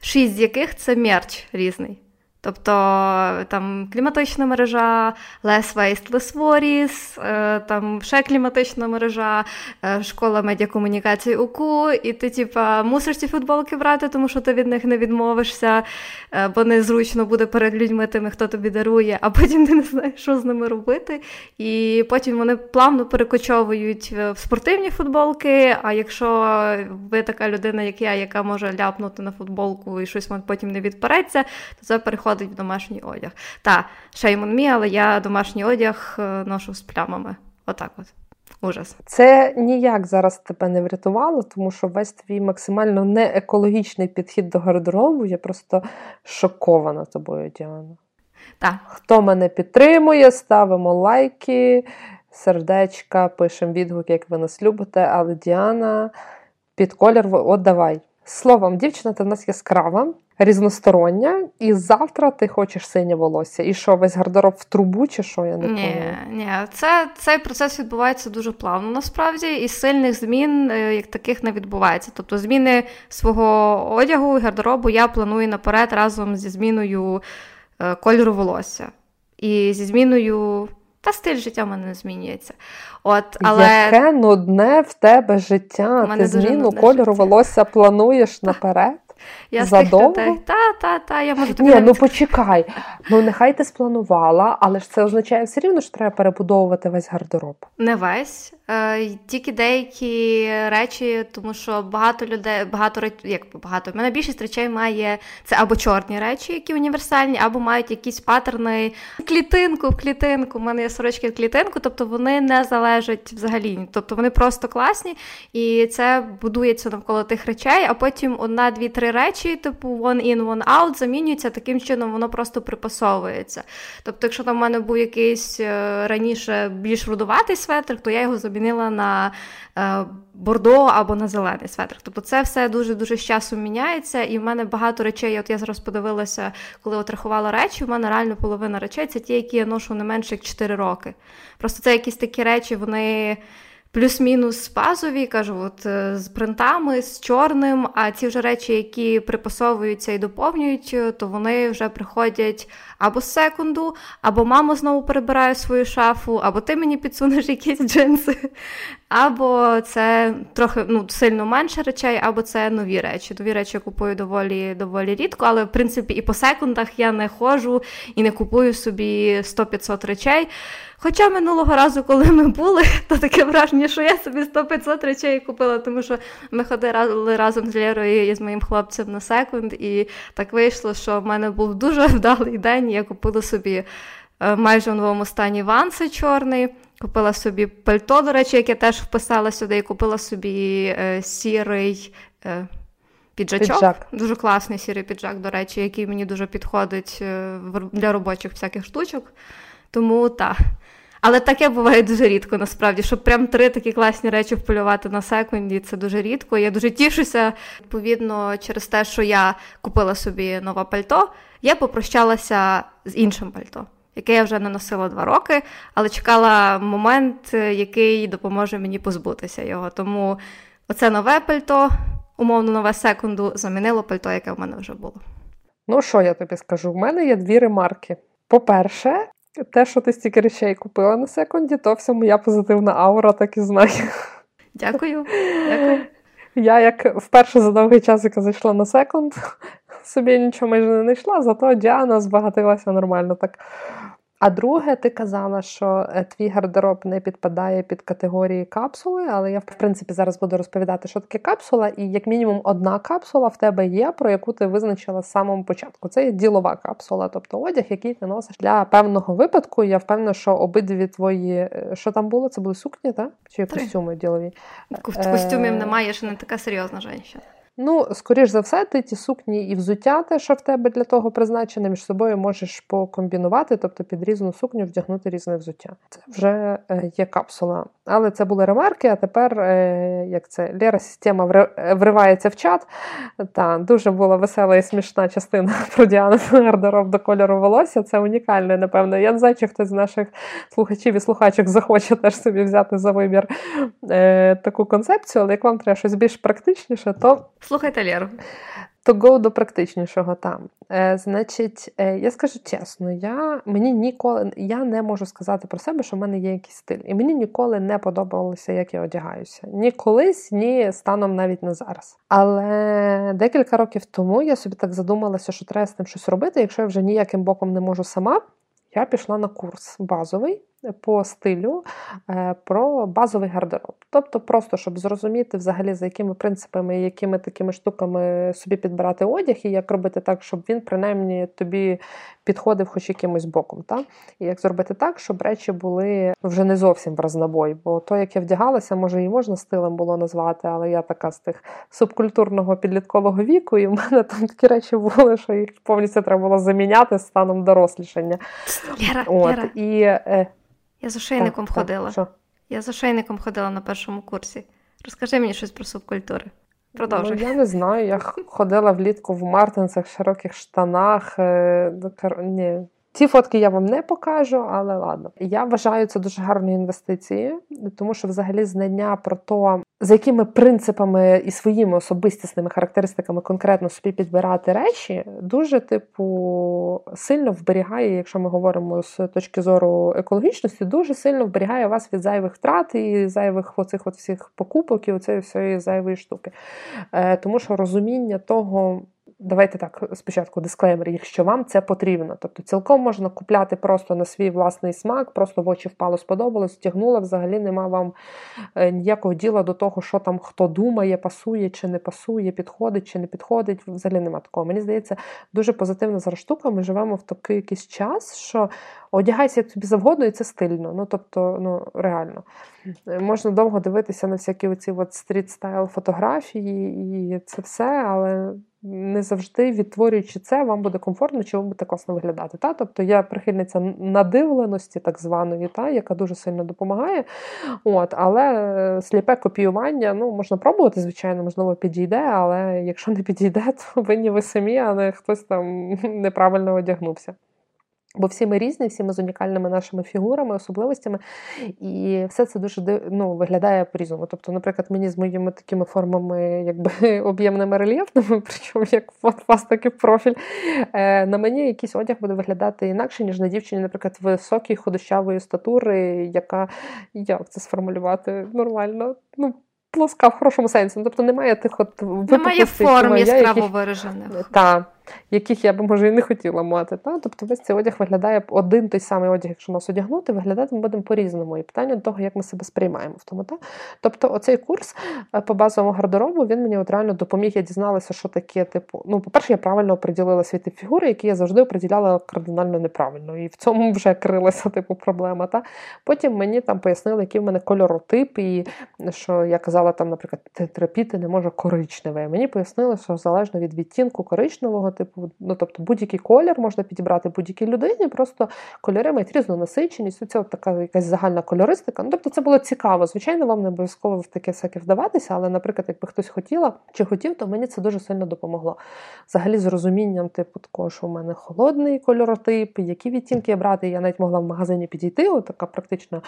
6 з яких це мерч різний. Тобто там кліматична мережа, Less Waste, Less Worries, е, там ще кліматична мережа, е, школа медіакомунікації УКУ, і ти, типа, мусиш ці футболки брати, тому що ти від них не відмовишся, е, бо незручно буде перед людьми тими, хто тобі дарує, а потім ти не знаєш, що з ними робити. І потім вони плавно перекочовують в спортивні футболки. А якщо ви така людина, як я, яка може ляпнути на футболку і щось потім не відпереться, то це переходить входить в домашній одяг. Та, shame on me, але я домашній одяг е, ношу з плямами. Отак от. Ужас. Це ніяк зараз тебе не врятувало, тому що весь твій максимально неекологічний підхід до гардеробу. Я просто шокована тобою, Діана. Так. Хто мене підтримує, ставимо лайки, сердечка, пишемо відгук, як ви нас любите, але Діана під колір, от давай. Словом, дівчина, ти в нас яскрава, різностороння, і завтра ти хочеш синє волосся. І що, весь гардероб в трубу, чи що? Я не Ні, ні, це, цей процес відбувається дуже плавно насправді, і сильних змін е, як таких не відбувається. Тобто зміни свого одягу і гардеробу я планую наперед разом зі зміною е, кольору волосся. І зі зміною. Та стиль життя в мене не змінюється. От, але... Яке нудне в тебе життя. Ти зміну кольору життя. волосся плануєш наперед? Я Задовго? Та, та, та, я можу тобі Ні, навіть... ну почекай. Ну нехай ти спланувала, але ж це означає все рівно, що треба перебудовувати весь гардероб. Не весь. Е, Тільки деякі речі, тому що багато людей, багато як багато, в мене більшість речей має це або чорні речі, які універсальні, або мають якісь паттерни в клітинку в клітинку. У мене є сорочки в клітинку, тобто вони не залежать взагалі. Тобто вони просто класні, і це будується навколо тих речей, а потім одна, дві, три речі, типу one in, one out, замінюються, таким чином воно просто припасовується. Тобто, якщо там в мене був якийсь е, раніше більш рудуватий светр, то я його замінила на е, бордо або на зелений светр. Тобто це все дуже-дуже з часом міняється, і в мене багато речей, от я зараз подивилася, коли от рахувала речі, в мене реально половина речей це ті, які я ношу не менше як 4 роки. Просто це якісь такі речі, вони плюс-мінус базові, кажу, от е, з принтами, з чорним. А ці вже речі, які припасовуються і доповнюють, е, то вони вже приходять або з секунду, або мама знову перебирає свою шафу, або ти мені підсунеш якісь джинси, або це трохи ну, сильно менше речей, або це нові речі. Нові речі я купую доволі доволі рідко, але в принципі і по секундах я не ходжу і не купую собі 100-500 речей. Хоча минулого разу, коли ми були, то таке враження, що я собі 100-500 речей купила, тому що ми ходили разом з Лєрою і з моїм хлопцем на секунд, і так вийшло, що в мене був дуже вдалий день. Я купила собі е, майже в новому стані ванси чорний. Купила собі пальто, до речі, яке теж вписала сюди, і купила собі е, сірий. Е, піджачок. Піджак. Дуже класний сірий піджак, до речі, який мені дуже підходить е, для робочих всяких штучок. Тому так. Але таке буває дуже рідко, насправді, щоб прям три такі класні речі вполювати на секунді, це дуже рідко. Я дуже тішуся. Відповідно, через те, що я купила собі нове пальто, я попрощалася з іншим пальто, яке я вже не носила два роки, але чекала момент, е, який допоможе мені позбутися його. Тому оце нове пальто, умовно нове секунду, замінило пальто, яке в мене вже було. Ну, що я тобі скажу? В мене є дві ремарки. По-перше, те, що ти стільки речей купила на секунді, то вся моя позитивна аура, так і знає. Дякую. Дякую. Я як вперше за довгий час, яка зайшла на секунд, собі нічого майже не знайшла, зато Діана збагатилася нормально так. А друге, ти казала, що е, твій гардероб не підпадає під категорії капсули, але я в принципі зараз буду розповідати, що таке капсула, і як мінімум одна капсула в тебе є, про яку ти визначила з самого початку. Це є ділова капсула, тобто одяг, який ти носиш для певного випадку. Я впевнена, що обидві твої е, що там було? Це були сукні, так? Чи Три. костюми ділові? Костюмів немає, я ще не така серйозна жінка. Ну, скоріш за все, ти ті сукні і взуття, те, що в тебе для того призначене, між собою можеш покомбінувати, тобто під різну сукню вдягнути різне взуття. Це вже е, є капсула. Але це були ремарки, а тепер, е, як це, Лера система ври- вривається в чат. Та, дуже була весела і смішна частина про Діану гардероб до кольору волосся. Це унікальне, напевно. Я не знаю, чи хтось з наших слухачів і слухачок захоче теж собі взяти за вибір е, таку концепцію, але як вам треба щось більш практичніше, то Слухайте Леру. то go до практичнішого там. Е, значить, е, я скажу чесно, я мені ніколи я не можу сказати про себе, що в мене є якийсь стиль. І мені ніколи не подобалося, як я одягаюся. Ні колись, ні станом навіть не зараз. Але декілька років тому я собі так задумалася, що треба з тим щось робити. Якщо я вже ніяким боком не можу сама, я пішла на курс базовий по стилю е, про базовий гардероб. Тобто, просто щоб зрозуміти взагалі за якими принципами, і якими такими штуками собі підбирати одяг, і як робити так, щоб він принаймні тобі підходив хоч якимось боком. Та? І як зробити так, щоб речі були вже не зовсім в разнобой. Бо то, як я вдягалася, може і можна стилем було назвати, але я така з тих субкультурного підліткового віку, і в мене там такі речі були, що їх повністю треба було заміняти станом дорослішання. Лера, От, Лера, і, е, я за шейником так, ходила. Так? Я за шейником ходила на першому курсі. Розкажи мені щось про субкультури. Продовжуй. Ну, я не знаю. Я ходила влітку в мартинцях, широких штанах. е, Ні. Ці фотки я вам не покажу, але ладно. Я вважаю це дуже гарною інвестицією, тому що взагалі знання про те, за якими принципами і своїми особистісними характеристиками конкретно собі підбирати речі, дуже, типу, сильно вберігає, якщо ми говоримо з точки зору екологічності, дуже сильно вберігає вас від зайвих втрат і зайвих оцих от всіх покупок і оцієї всієї зайвої штуки. Е, тому що розуміння того. Давайте так спочатку дисклеймер, якщо вам це потрібно. Тобто цілком можна купляти просто на свій власний смак, просто в очі впало, сподобалось, втягнула, взагалі нема вам е, ніякого діла до того, що там хто думає, пасує чи не пасує, підходить чи не підходить. Взагалі нема такого. Мені здається, дуже позитивна зараз штука. Ми живемо в такий якийсь час, що одягайся як тобі завгодно, і це стильно. Ну тобто, ну реально. Е, Можна довго дивитися на всякі оці стріт-стайл фотографії, і це все, але не завжди відтворюючи це, вам буде комфортно чи ви будете класно виглядати. Та? Тобто я прихильниця надивленості, так званої, та, яка дуже сильно допомагає. От, але е, сліпе копіювання ну, можна пробувати, звичайно, можливо, підійде, але якщо не підійде, то винні ви самі, а не хтось там неправильно одягнувся. Бо всі ми різні, всі ми з унікальними нашими фігурами, особливостями, і все це дуже ну, виглядає по-різному. Тобто, наприклад, мені з моїми такими формами, якби об'ємними рельєфними, причому як вас такий профіль, е, на мені якийсь одяг буде виглядати інакше, ніж на дівчині, наприклад, високій худощавої статури, яка як це сформулювати нормально? Ну, плоска в хорошому сенсі. Ну, Тобто немає тих от Немає випуклостей, які форм яскраво які- виражених. та. Яких я б може і не хотіла мати. Та? Тобто весь цей одяг виглядає один той самий одяг, якщо нас одягнути, виглядати ми будемо по-різному. І питання до того, як ми себе сприймаємо в тому. Та? Тобто, оцей курс е, по базовому гардеробу він мені от реально допоміг. Я дізналася, що таке, типу, ну, по-перше, я правильно оприділила свій тип фігури, які я завжди оприділяла кардинально неправильно. І в цьому вже крилася типу проблема. Та? Потім мені там пояснили, який в мене кольоротип, і що я казала, там, наприклад, терпіти не може коричневе. Мені пояснили, що залежно від відтінку коричневого, типу, ну тобто будь-який колір можна підібрати будь-якій людині, просто кольори мають різну насиченість. Це така якась загальна кольористика. Ну, тобто це було цікаво. Звичайно, вам не обов'язково в таке всяке вдаватися, але, наприклад, якби хтось хотіла чи хотів, то мені це дуже сильно допомогло. Взагалі, з розумінням, типу, такого, що у мене холодний кольоротип, які відтінки брати. Я навіть могла в магазині підійти. От така практична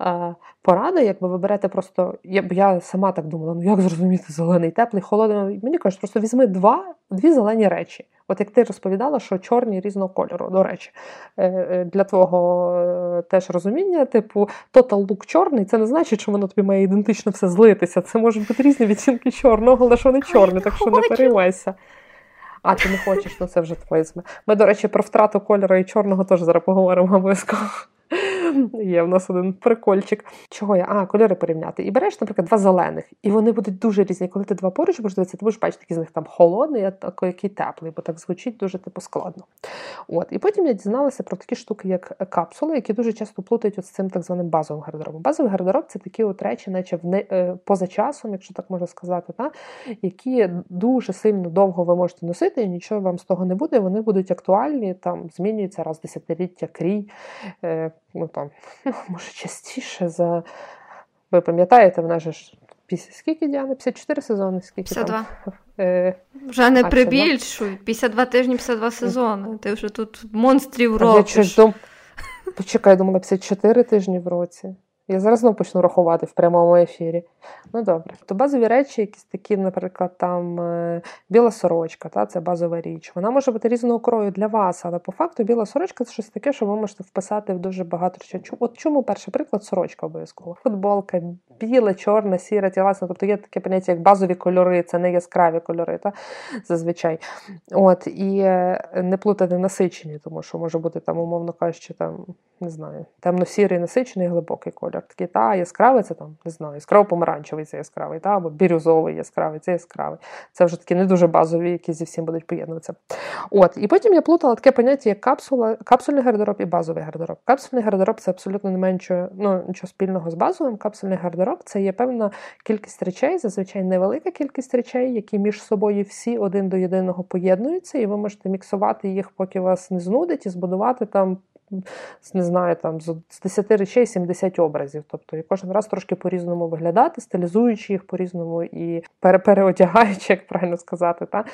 е, порада. Якби ви берете просто, я я сама так думала, ну як зрозуміти зелений, теплий, холодний. Мені кажуть, просто візьми два, дві зелені речі. От як ти розповідала, що чорні різного кольору, до речі, е, е, для твого е, теж розуміння, типу, total look чорний, це не значить, що воно тобі має ідентично все злитися. Це можуть бути різні відтінки чорного, але що вони чорні, так що не переймайся. А, ти не хочеш, ну це вже твоє зме. Ми, до речі, про втрату кольору і чорного теж зараз поговоримо обов'язково. Є в нас один прикольчик. Чого я? А, кольори порівняти. І береш, наприклад, два зелених, і вони будуть дуже різні. Коли ти два поруч будеш дивитися, ти будеш бачити, який з них там холодний, а який теплий, бо так звучить дуже типу складно. От. І потім я дізналася про такі штуки, як капсули, які дуже часто плутають з цим так званим базовим гардеробом. Базовий гардероб це такі от речі, наче в не, е, поза часом, якщо так можна сказати, та, які дуже сильно довго ви можете носити, і нічого вам з того не буде. Вони будуть актуальні, там змінюються раз десятиліття крій. Ну там, ну, може, частіше за. Ви пам'ятаєте, вона ж скільки Діана? 54 сезони? Скільки 52. Там? Е... Вже не прибільшуй. 52 тижні, 52 сезони. Ти вже тут монстрів робиш. Я дум... Почекай, думала, 54 тижні в році. Я зараз знову почну рахувати в прямому ефірі. Ну добре. То базові речі, якісь такі, наприклад, там е, біла сорочка, та, це базова річ. Вона може бути різного крою для вас, але по факту біла сорочка це щось таке, що ви можете вписати в дуже багато речей. От чому перший приклад сорочка обов'язково? Футболка, біле, чорне, сіре, тіласне. Тобто є таке поняття, як базові кольори, це не яскраві кольори, та, зазвичай. От, І е, не плутати насичені, тому що може бути там, умовно кажучи, там, не знаю, темно-сірий насичений, глибокий кольор. Такий, та, яскравий це там, не знаю, яскраво-помаранчевий це яскравий, та, або бірюзовий яскравий, це яскравий. Це вже такі не дуже базові, які зі всім будуть поєднуватися. От, І потім я плутала таке поняття, як капсула, капсульний гардероб і базовий гардероб. Капсульний гардероб це абсолютно не менше ну, нічого спільного з базовим. Капсульний гардероб це є певна кількість речей, зазвичай невелика кількість речей, які між собою всі один до єдиного поєднуються, і ви можете міксувати їх, поки вас не знудить, і збудувати там не знаю, там з 10 речей 70 образів. Тобто і кожен раз трошки по-різному виглядати, стилізуючи їх по-різному і переодягаючи, як правильно сказати. Та?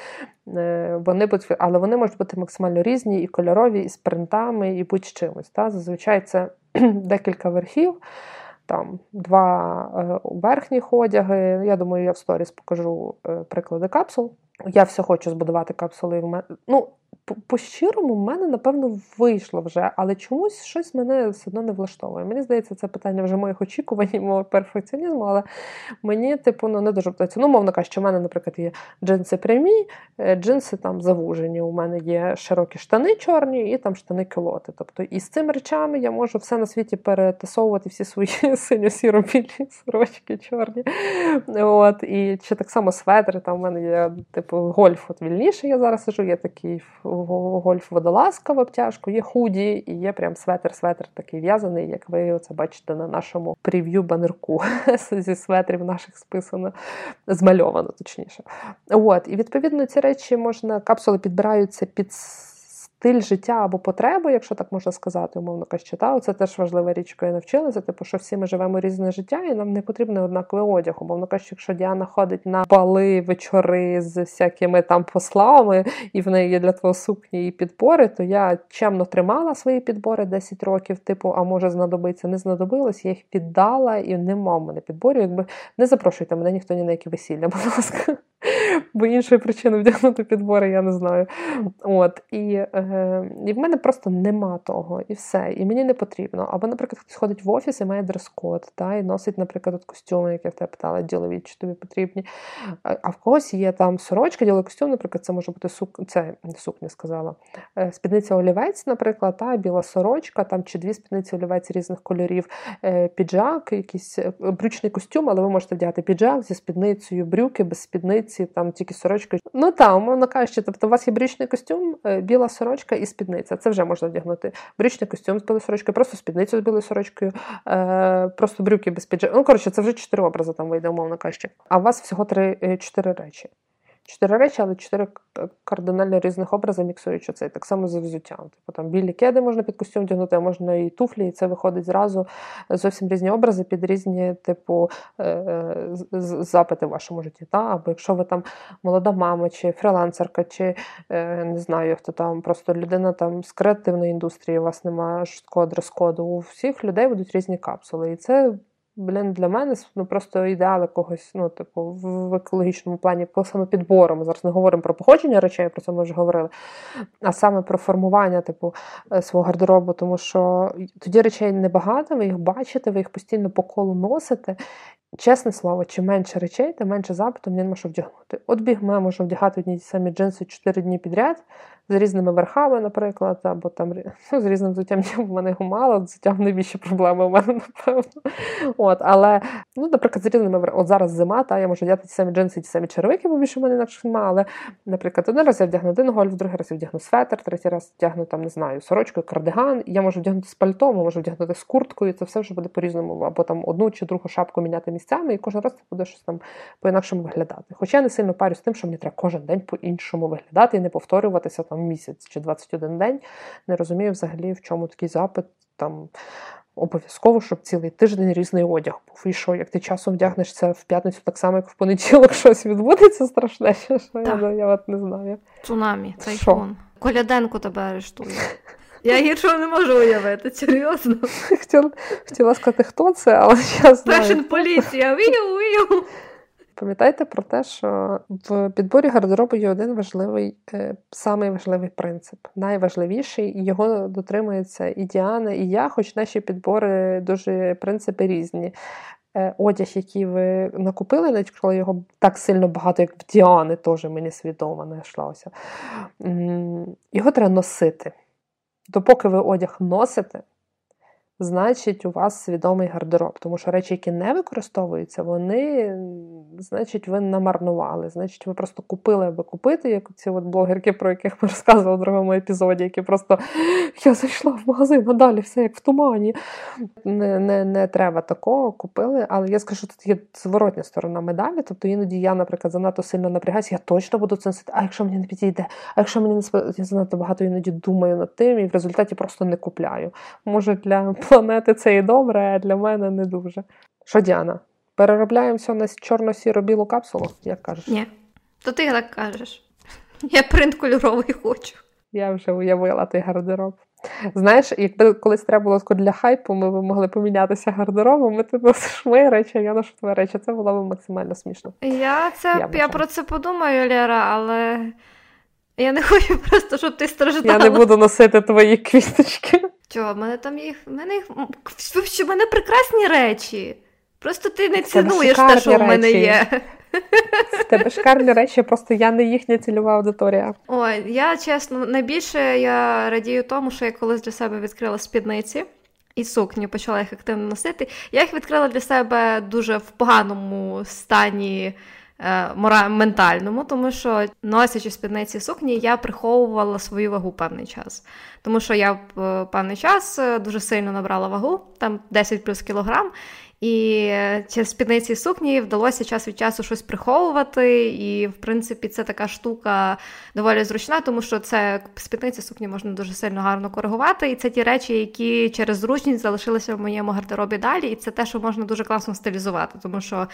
Е, вони Але вони можуть бути максимально різні, і кольорові, і з принтами, і будь-чимось. Та? Зазвичай це декілька верхів. Там два е, верхніх одяги. Я думаю, я в сторіс покажу е, приклади капсул. Я все хочу збудувати капсули. Ну, по-щирому, в мене, напевно, вийшло вже, але чомусь щось мене все одно не влаштовує. Мені здається, це питання вже моїх очікувань, мого перфекціонізму, але мені, типу, ну, не дуже подобається. Ну, мовно кажучи, у мене, наприклад, є джинси прямі, е, джинси там завужені. У мене є широкі штани чорні і там штани кілоти. Тобто, і з цими речами я можу все на світі перетасовувати всі свої синьо-сіро-білі сорочки чорні. От, І чи так само светри, там у мене є, типу, гольф от вільніше. Я зараз сижу, є такий гольф водолазка в обтяжку, є худі і є прям светр-светр такий в'язаний, як ви це бачите на нашому прев'ю банерку зі светрів наших списано, змальовано, точніше. От, І відповідно ці речі можна, капсули підбираються під стиль життя або потреби, якщо так можна сказати, умовно кажучи, та, це теж важлива річ, яку я навчилася, типу, що всі ми живемо різне життя, і нам не потрібен однаковий одяг. Умовно кажучи, якщо Діана ходить на бали, вечори з всякими там послами, і в неї є для твого сукні і підбори, то я чемно тримала свої підбори 10 років, типу, а може знадобиться, не знадобилось, я їх піддала і нема в мене підборів. Якби не запрошуйте мене ніхто ні на які весілля, будь ласка. бо іншої причини вдягнути підбори я не знаю. От, І е, і в мене просто нема того, і все. І мені не потрібно. Або, наприклад, хтось ходить в офіс і має дрес-код, та, і носить, наприклад, от костюми, як я в тебе питала, ділові, чи тобі потрібні. А в когось є там сорочка, діловий костюм, наприклад, це може бути сук... це сукня сказала. Е, спідниця олівець, наприклад, та, біла сорочка, там чи дві спідниці олівець різних кольорів, е, піджак, якийсь е, брючний костюм, але ви можете вдягати піджак зі спідницею, брюки без спідниці, там тільки сорочка. Ну так, умовно кажучи, тобто у вас є брючний костюм, біла сорочка і спідниця. Це вже можна вдягнути. Брючний костюм з білою сорочкою, просто спідницю з білою сорочкою, просто брюки без піджаку. Ну, коротше, це вже чотири образи там вийде, умовно кажучи. А у вас всього три-чотири речі. Чотири речі, але чотири кардинально різних образи міксуючи це. Так само з взуттям. Типу там білі кеди можна під костюм вдягнути, а можна і туфлі, і це виходить зразу зовсім різні образи під різні, типу, е, е, запити в вашому житті. Та? Або якщо ви там молода мама, чи фрилансерка, чи е, не знаю, хто там просто людина там з креативної індустрії, у вас немає жорсткого дрес-коду, у всіх людей будуть різні капсули. І це блін, для мене ну, просто ідеал якогось, ну, типу, в екологічному плані по саме підбору. Ми зараз не говоримо про походження речей, про це ми вже говорили, а саме про формування, типу, е, свого гардеробу, тому що тоді речей небагато, ви їх бачите, ви їх постійно по колу носите. Чесне слово, чим менше речей, тим менше запиту мені нема що вдягнути. От бігме можу вдягати одні самі джинси 4 дні підряд, з різними верхами, наприклад, або там ну, з різним взуттям в мене його мало, взуттям найбільші проблеми у мене, напевно. От, Але, ну, наприклад, з різними От зараз зима, та я можу вдягти ті самі джинси, ті самі червики, бо більше в мене інакше немає. Але, наприклад, один раз я вдягну один гольф, другий раз я вдягну светр, третій раз вдягну там, не знаю, сорочку, кардиган. Я можу вдягнути з пальтом, можу вдягнути з курткою, це все вже буде по-різному, або там одну чи другу шапку міняти місцями, і кожен раз це буде щось там по-інакшому виглядати. Хоча я не сильно парюсь тим, що мені треба кожен день по-іншому виглядати і не повторюватися там місяць чи 21 день. Не розумію взагалі, в чому такий запит там. Обов'язково, щоб цілий тиждень різний одяг був. І що, як ти часом вдягнешся в п'ятницю, так само, як в понеділок щось відбудеться страшне, що я, я от не знаю. Цунамі, тайфун. Коляденко тебе арештує. Я гіршого не можу уявити, серйозно. Хотіла, хотіла сказати, хто це, але я знаю. Fashion поліція, вію. Пам'ятайте про те, що в підборі гардеробу є один важливий, е, самий важливий принцип, найважливіший, його дотримується і Діана, і я, хоч наші підбори дуже принципи різні. Е, одяг, який ви накупили, навіть коли його так сильно багато, як в Діани, теж мені свідомо знайшлося. Його треба носити. Допоки ви одяг носите, значить, у вас свідомий гардероб. Тому що речі, які не використовуються, вони, значить, ви намарнували. Значить, ви просто купили, аби купити, як ці от блогерки, про яких ми розказували в другому епізоді, які просто я зайшла в магазин, а далі все як в тумані. Не не, не треба такого, купили. Але я скажу, що тут є зворотня сторона медалі. Тобто іноді я, наприклад, занадто сильно напрягаюся, я точно буду це носити, а якщо мені не підійде, а якщо мені не я занадто багато іноді думаю над тим, і в результаті просто не купляю. Може, для планети це і добре, а для мене не дуже. Що, Діана, переробляємо все на чорно-сіро-білу капсулу, як кажеш? Ні. То ти так кажеш. Я принт кольоровий хочу. Я вже уявила той гардероб. Знаєш, якби колись треба було для хайпу, ми б могли помінятися гардеробом, ми ти носиш мої речі, а я ношу твої речі. Це було б максимально смішно. Я це я, я про це подумаю, Лера, але я не хочу просто, щоб ти страждала. Я не буду носити твої квіточки. Що, в мене там їх. В мене їх. В мене прекрасні речі. Просто ти не цінуєш те, що в мене є. В тебе шикарні речі, просто я не їхня цільова аудиторія. Ой, я чесно, найбільше я радію тому, що я колись для себе відкрила спідниці і сукні, почала їх активно носити. Я їх відкрила для себе дуже в поганому стані. Е, мора... ментальному, тому що носячи спідниці сукні, я приховувала свою вагу певний час. Тому що я в певний час е, дуже сильно набрала вагу, там 10 плюс кілограм. І через спідниці сукні вдалося час від часу щось приховувати. І, в принципі, це така штука доволі зручна, тому що це спідниці сукні можна дуже сильно гарно коригувати. І це ті речі, які через зручність залишилися в моєму гардеробі далі. І це те, що можна дуже класно стилізувати, тому що.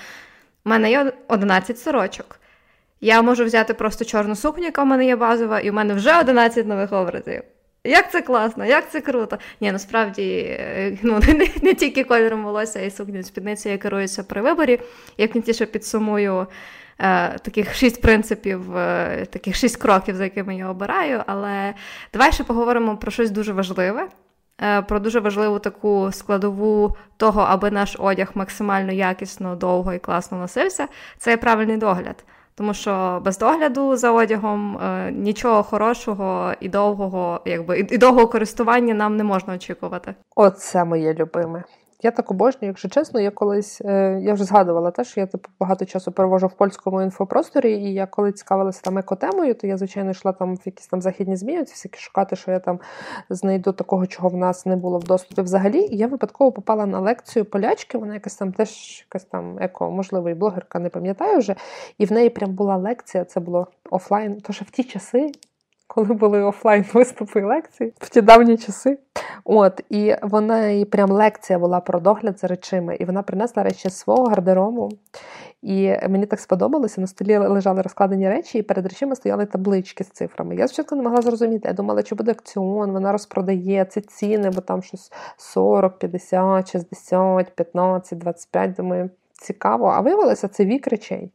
У мене є 11 сорочок. Я можу взяти просто чорну сукню, яка в мене є базова, і у мене вже 11 нових образів. Як це класно, як це круто. Ні, насправді е, ну, не, не тільки кольором волосся і сукні спідниці я керуюся при виборі. Я в кінці підсумую е, таких шість принципів, е, таких шість кроків, за якими я обираю. Але давай ще поговоримо про щось дуже важливе. Е, про дуже важливу таку складову того, аби наш одяг максимально якісно, довго і класно носився, це правильний догляд. Тому що без догляду за одягом е, нічого хорошого і довгого, якби і довгого користування нам не можна очікувати. Оце моє любиме. Я так обожнюю, якщо чесно, я колись е, я вже згадувала те, що я типу багато часу перевожу в польському інфопросторі, і я коли цікавилася там екотемою, то я, звичайно, йшла там в якісь там західні змі, всякі шукати, що я там знайду такого, чого в нас не було в доступі взагалі. І я випадково попала на лекцію полячки, вона якась там теж якась там еко, можливо, і блогерка, не пам'ятаю вже. І в неї прям була лекція, це було офлайн. Тож в ті часи коли були офлайн виступи і лекції в ті давні часи. От, І вона і прям лекція була про догляд за речами. І вона принесла речі з свого гардеробу. І мені так сподобалося, на столі лежали розкладені речі, і перед речами стояли таблички з цифрами. Я спочатку не могла зрозуміти. Я думала, чи буде акціон, вона розпродає ці ціни, бо там щось 40, 50, 60, 15, 25. Думаю, цікаво. А виявилося, це вік речей.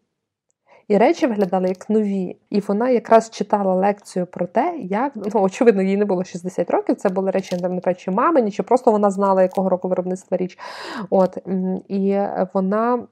І речі виглядали як нові. І вона якраз читала лекцію про те, як ну очевидно, їй не було 60 років. Це були речі не чи мамині, чи просто вона знала, якого року виробництва річ. От і вона.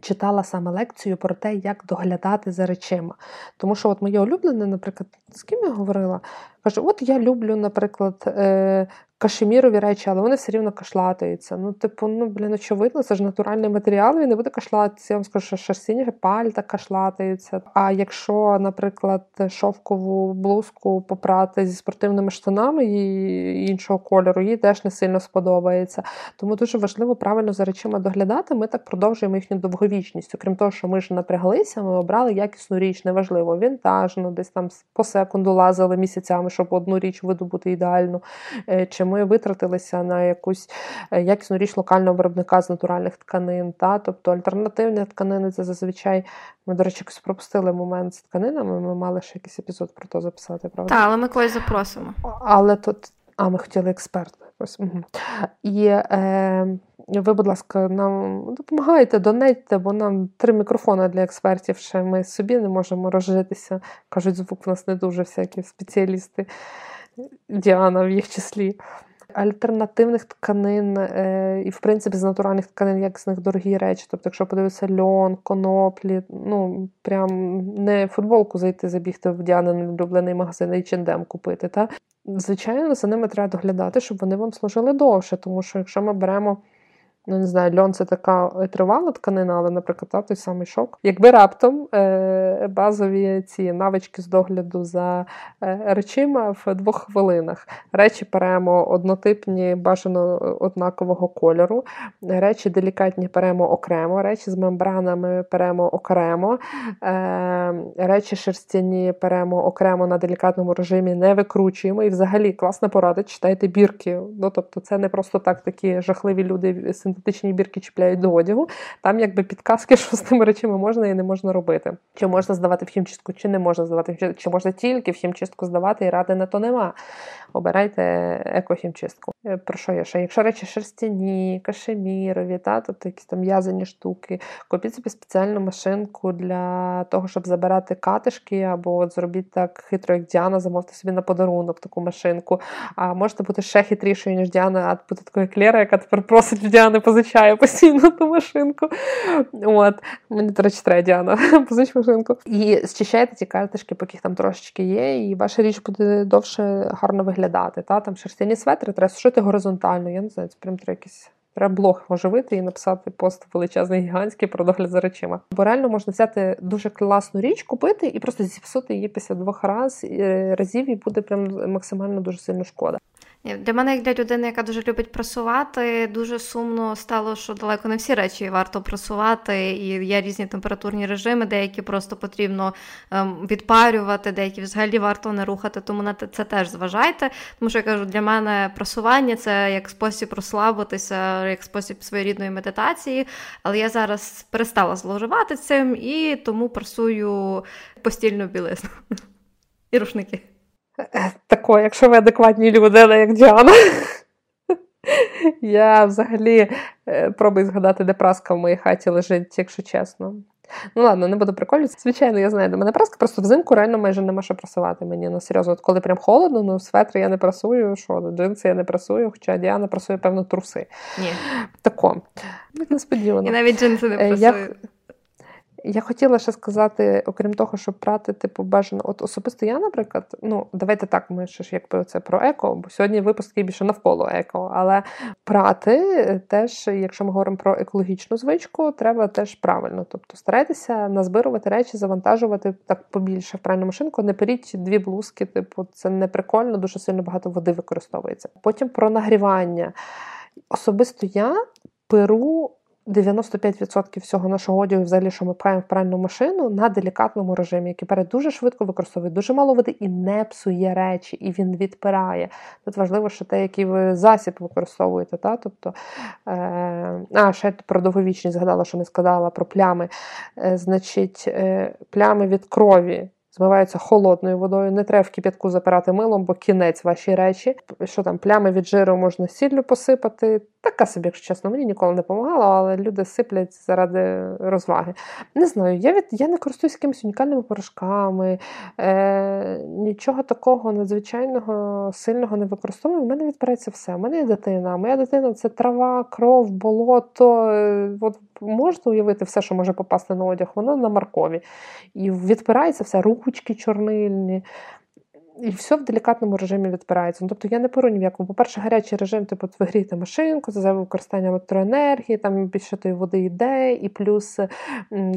Читала саме лекцію про те, як доглядати за речима. Тому що от моє улюблене, наприклад, з ким я говорила, каже: От я люблю, наприклад, е, кашемірові речі, але вони все рівно кашлатаються. Ну, типу, ну, блін, очевидно, це ж натуральний матеріал, він не буде кашлатися. Я вам скажу, що шерстяні пальта кашлатаються. А якщо, наприклад, шовкову блузку попрати зі спортивними штанами і іншого кольору, їй теж не сильно сподобається. Тому дуже важливо правильно за речима доглядати. Ми так продовжуємо їхню довговічність. Окрім того, що ми ж напряглися, ми обрали якісну річ, неважливо, вінтажну, десь там по секунду лазили місяцями, щоб одну річ видобути ідеальну. Е, чи ми витратилися на якусь е, якісну річ локального виробника з натуральних тканин. Та? Тобто альтернативні тканини це зазвичай. Ми, до речі, якось пропустили момент з тканинами. Ми мали ще якийсь епізод про то записати, правда? Так, але ми когось запросимо. Але тут, а ми хотіли експерта. Ось. Угу. І е, ви, будь ласка, нам допомагайте, донетьте, бо нам три мікрофони для експертів ще ми собі не можемо розжитися. Кажуть, звук в нас не дуже всякі спеціалісти. Діана в їх числі. Альтернативних тканин е, і, в принципі, з натуральних тканин, як з них дорогі речі. Тобто, якщо подивитися льон, коноплі, ну прям не футболку зайти, забігти в Діанин улюблений магазин і чендем купити. Та? Звичайно, за ними треба доглядати, щоб вони вам служили довше, тому що якщо ми беремо ну не знаю, льон це така тривала тканина, але, наприклад, та, той самий шок. Якби раптом е, базові ці навички з догляду за е, речима в двох хвилинах. Речі перемо однотипні, бажано однакового кольору, речі делікатні перемо окремо, речі з мембранами перемо окремо, е, речі шерстяні перемо окремо на делікатному режимі, не викручуємо. І взагалі класна порада, читайте бірки. Ну, Тобто, це не просто так такі жахливі люди синтетичні бірки чіпляють до одягу. Там якби підказки, що з тими речами можна і не можна робити. Чи можна здавати в хімчистку, чи не можна здавати в чи можна тільки в хімчистку здавати, і ради на то нема. Обирайте екохімчистку. Е, про що я ще? Якщо речі шерстяні, кашемірові, та, тобто якісь там в'язані штуки, купіть собі спеціальну машинку для того, щоб забирати катишки, або от зробіть так хитро, як Діана, замовте собі на подарунок таку машинку. А можете бути ще хитрішою, ніж Діана, а бути такою Клера, яка тепер просить в Діани позичає постійно ту машинку. От. Мені, до речі, треба Діана, позич машинку. І зчищайте ті карточки, поки їх там трошечки є, і ваша річ буде довше гарно виглядати. Та? Там шерстяні светри треба сушити горизонтально. Я не знаю, це прям треба якийсь. Треба блог оживити і написати пост величезний гігантський про догляд за речима. Бо реально можна взяти дуже класну річ, купити і просто зіпсути її після двох раз, е, разів, і буде прям максимально дуже сильно шкода. Для мене, як для людини, яка дуже любить просувати, дуже сумно стало, що далеко не всі речі варто просувати, і є різні температурні режими, деякі просто потрібно ем, відпарювати, деякі взагалі варто не рухати, тому на це теж зважайте. Тому що я кажу, для мене просування це як спосіб розслабитися, як спосіб своєрідної медитації. Але я зараз перестала зловживати цим і тому просую постільну білизну і рушники. Тако, якщо ви адекватні люди, як Діана. Я взагалі е, пробую згадати, де праска в моїй хаті лежить, якщо чесно. Ну ладно, не буду приколюватися. Звичайно, я знаю, де мене праска, просто взимку реально майже нема що прасувати мені. Ну серйозно, от коли прям холодно, ну светри я не прасую, що джинси я не прасую, хоча Діана прасує, певно, труси. Ні. Тако. Несподівано. І навіть джинси не Е, прасую. я- Я хотіла ще сказати, окрім того, щоб прати, типу, бажано. От особисто я, наприклад, ну давайте так, ми ще ж якби це про еко, бо сьогодні випуск більше навколо еко. Але прати теж, якщо ми говоримо про екологічну звичку, треба теж правильно. Тобто старайтеся назбирувати речі, завантажувати так побільше в пральну машинку. Не періть дві блузки, типу, це не прикольно, дуже сильно багато води використовується. Потім про нагрівання. Особисто я перу 95% всього нашого одягу, взагалі, що ми пхаємо в пральну машину, на делікатному режимі, який перед дуже швидко використовує дуже мало води і не псує речі, і він відпирає. Тут важливо, що те, який ви засіб використовуєте. Та? Тобто, е... А, ще про довговічність згадала, що не сказала про плями. Е, Значить, е... плями від крові. Змиваються холодною водою, не треба в кип'ятку запирати милом, бо кінець ваші речі. Що там, плями від жиру можна сіллю посипати. Така собі, якщо чесно, мені ніколи не допомагала, але люди сиплять заради розваги. Не знаю, я від я не користуюсь якимись унікальними порошками, е, нічого такого надзвичайного сильного не використовую. У мене відбирається все. У мене є дитина. Моя дитина це трава, кров, болото. Е, От можна уявити все, що може попасти на одяг, воно на маркові. І відпирається все, ручки чорнильні. І все в делікатному режимі відпирається. Ну, тобто я не пору ні. По-перше, гарячий режим, типу, ви машинку, це зайве використання електроенергії, там більше тої води йде, і плюс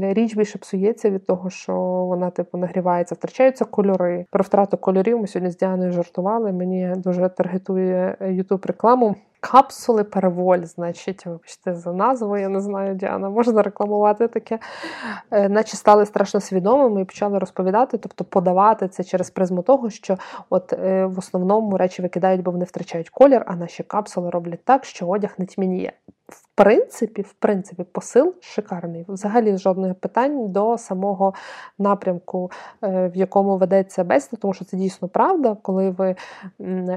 річ більше псується від того, що вона типу нагрівається, втрачаються кольори. Про втрату кольорів ми сьогодні з Діаною жартували. Мені дуже таргетує YouTube рекламу. Капсули переволь, значить, вибачте за назву, я не знаю, Діана, можна рекламувати таке. Е, Наче стали страшно свідомими і почали розповідати, тобто подавати це через призму того, що от е, в основному речі викидають, бо вони втрачають колір, а наші капсули роблять так, що одяг не тьмяніє. В принципі, в принципі, посил шикарний. Взагалі жодних питань до самого напрямку, е, в якому ведеться бесіда, тому що це дійсно правда, коли ви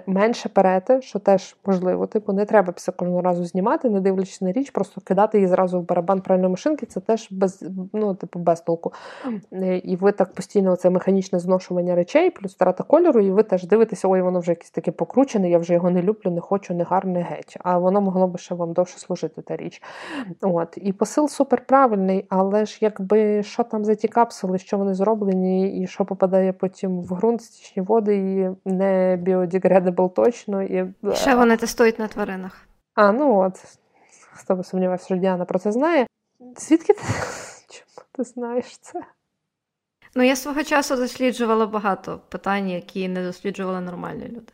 менше перете, що теж можливо, типу, не треба після кожного разу знімати, не дивлячись на річ, просто кидати її зразу в барабан пральної машинки, це теж без, ну, типу, без толку. Е, І ви так постійно це механічне зношування речей, плюс втрата кольору, і ви теж дивитеся, ой, воно вже якесь таке покручене, я вже його не люблю, не хочу, не гарне геть. А воно могло би ще вам довше служити та річ. От. І посил супер правильний, але ж якби що там за ті капсули, що вони зроблені, і що попадає потім в ґрунт, стічні води, і не biodegradable точно. І... Ще вони тестують на тваринах. А, ну от, хто би сумнівався, що Діана про це знає. Звідки ти чому ти знаєш це? Ну, я свого часу досліджувала багато питань, які не досліджували нормальні люди.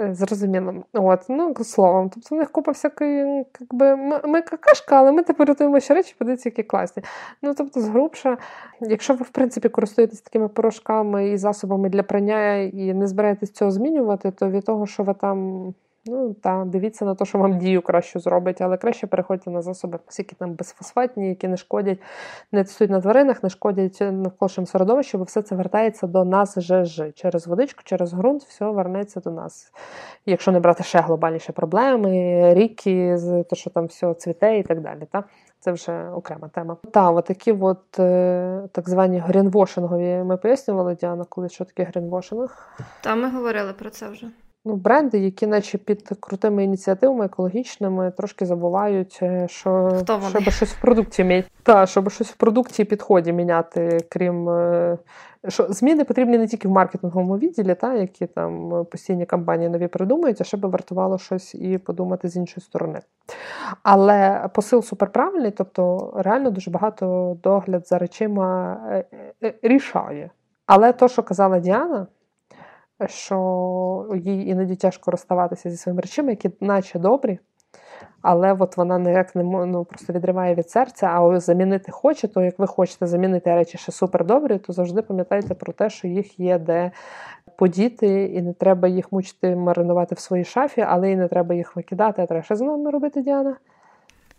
Е, Зрозуміло. От, ну, словом, тобто в них купа всякої, якби, ми, какашка, але ми тепер рятуємо ще речі, подивіться, які класні. Ну, тобто, згрубша, якщо ви, в принципі, користуєтесь такими порошками і засобами для прання і не збираєтесь цього змінювати, то від того, що ви там. Ну, та, дивіться на те, що вам дію краще зробить, але краще переходьте на засоби, які там безфосфатні, які не шкодять, не тестують на тваринах, не шкодять навколишньому середовищу, бо все це вертається до нас ЖЖ. Через водичку, через ґрунт, все вернеться до нас. Якщо не брати ще глобальніші проблеми, ріки, те, що там все цвіте і так далі. Та? Це вже окрема тема. Та, от такі от е, так звані грінвошингові ми пояснювали, Діана, коли що таке грінвошинг. Та ми говорили про це вже. Ну, бренди, які наче під крутими ініціативами екологічними, трошки забувають, е, що Хто вони? щоб щось в продукті мі... Та, щоб щось в продукті і підході міняти, крім е, що зміни потрібні не тільки в маркетинговому відділі, та, які там постійні кампанії нові придумують, а ще би вартувало щось і подумати з іншої сторони. Але посил суперправильний, тобто реально дуже багато догляд за речима е, рішає. Але то, що казала Діана, що їй іноді тяжко розставатися зі своїми речами, які наче добрі, але от вона ніяк не ну, просто відриває від серця, а замінити хоче, то як ви хочете замінити речі ще супер добрі, то завжди пам'ятайте про те, що їх є де подіти, і не треба їх мучити маринувати в своїй шафі, але і не треба їх викидати. А треба що з нами робити, Діана?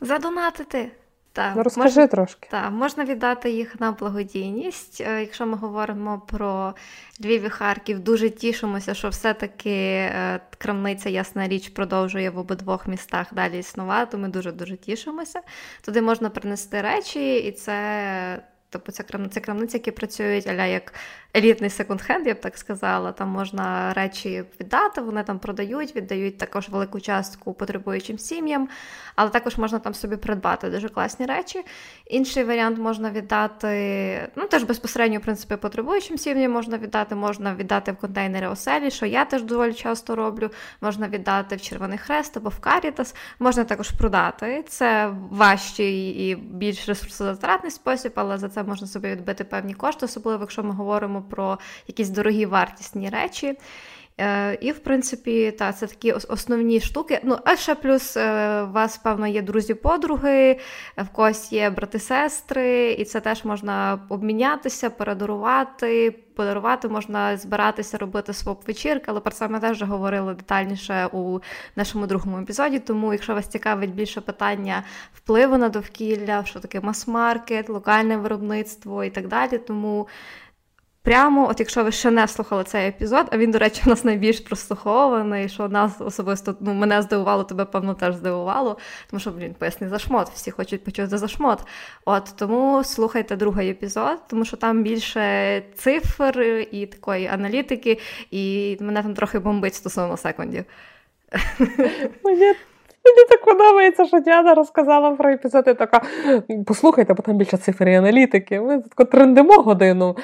Задонатити. Так, ну, розкажи можна, трошки. Так, можна віддати їх на благодійність. Е, якщо ми говоримо про Львів і Харків, дуже тішимося, що все-таки е, крамниця, ясна річ, продовжує в обидвох містах далі існувати. Ми дуже дуже тішимося. Туди можна принести речі, і це. Тобто це крамниця, крамниці, які працюють аля як елітний секонд-хенд, я б так сказала. Там можна речі віддати, вони там продають, віддають також велику частку потребуючим сім'ям, але також можна там собі придбати дуже класні речі. Інший варіант можна віддати, ну теж безпосередньо, в принципі, потребуючим сім'ям можна віддати, можна віддати в контейнери оселі, що я теж доволі часто роблю. Можна віддати в Червоний Хрест або в Карітас, можна також продати. Це важчий і більш ресурсозатратний спосіб, але за це можна собі відбити певні кошти, особливо якщо ми говоримо про якісь дорогі вартісні речі. Е, і, в принципі, та, це такі основні штуки. Ну, а ще плюс е, у вас, певно, є друзі-подруги, в когось є брати-сестри, і це теж можна обмінятися, передарувати, подарувати, можна збиратися, робити своп-вечірки, але про це ми теж говорили детальніше у нашому другому епізоді. Тому, якщо вас цікавить більше питання впливу на довкілля, що таке мас-маркет, локальне виробництво і так далі, тому прямо, от якщо ви ще не слухали цей епізод, а він, до речі, у нас найбільш прослухований, що нас особисто ну, мене здивувало, тебе, певно, теж здивувало, тому що, блін, поясни за шмот, всі хочуть почути за шмот. От тому слухайте другий епізод, тому що там більше цифр і такої аналітики, і мене там трохи бомбить стосовно секундів. Мені так подобається, що Діана розказала про епізод, і така послухайте, бо там більше цифр і аналітики. Ми тако трендимо годину.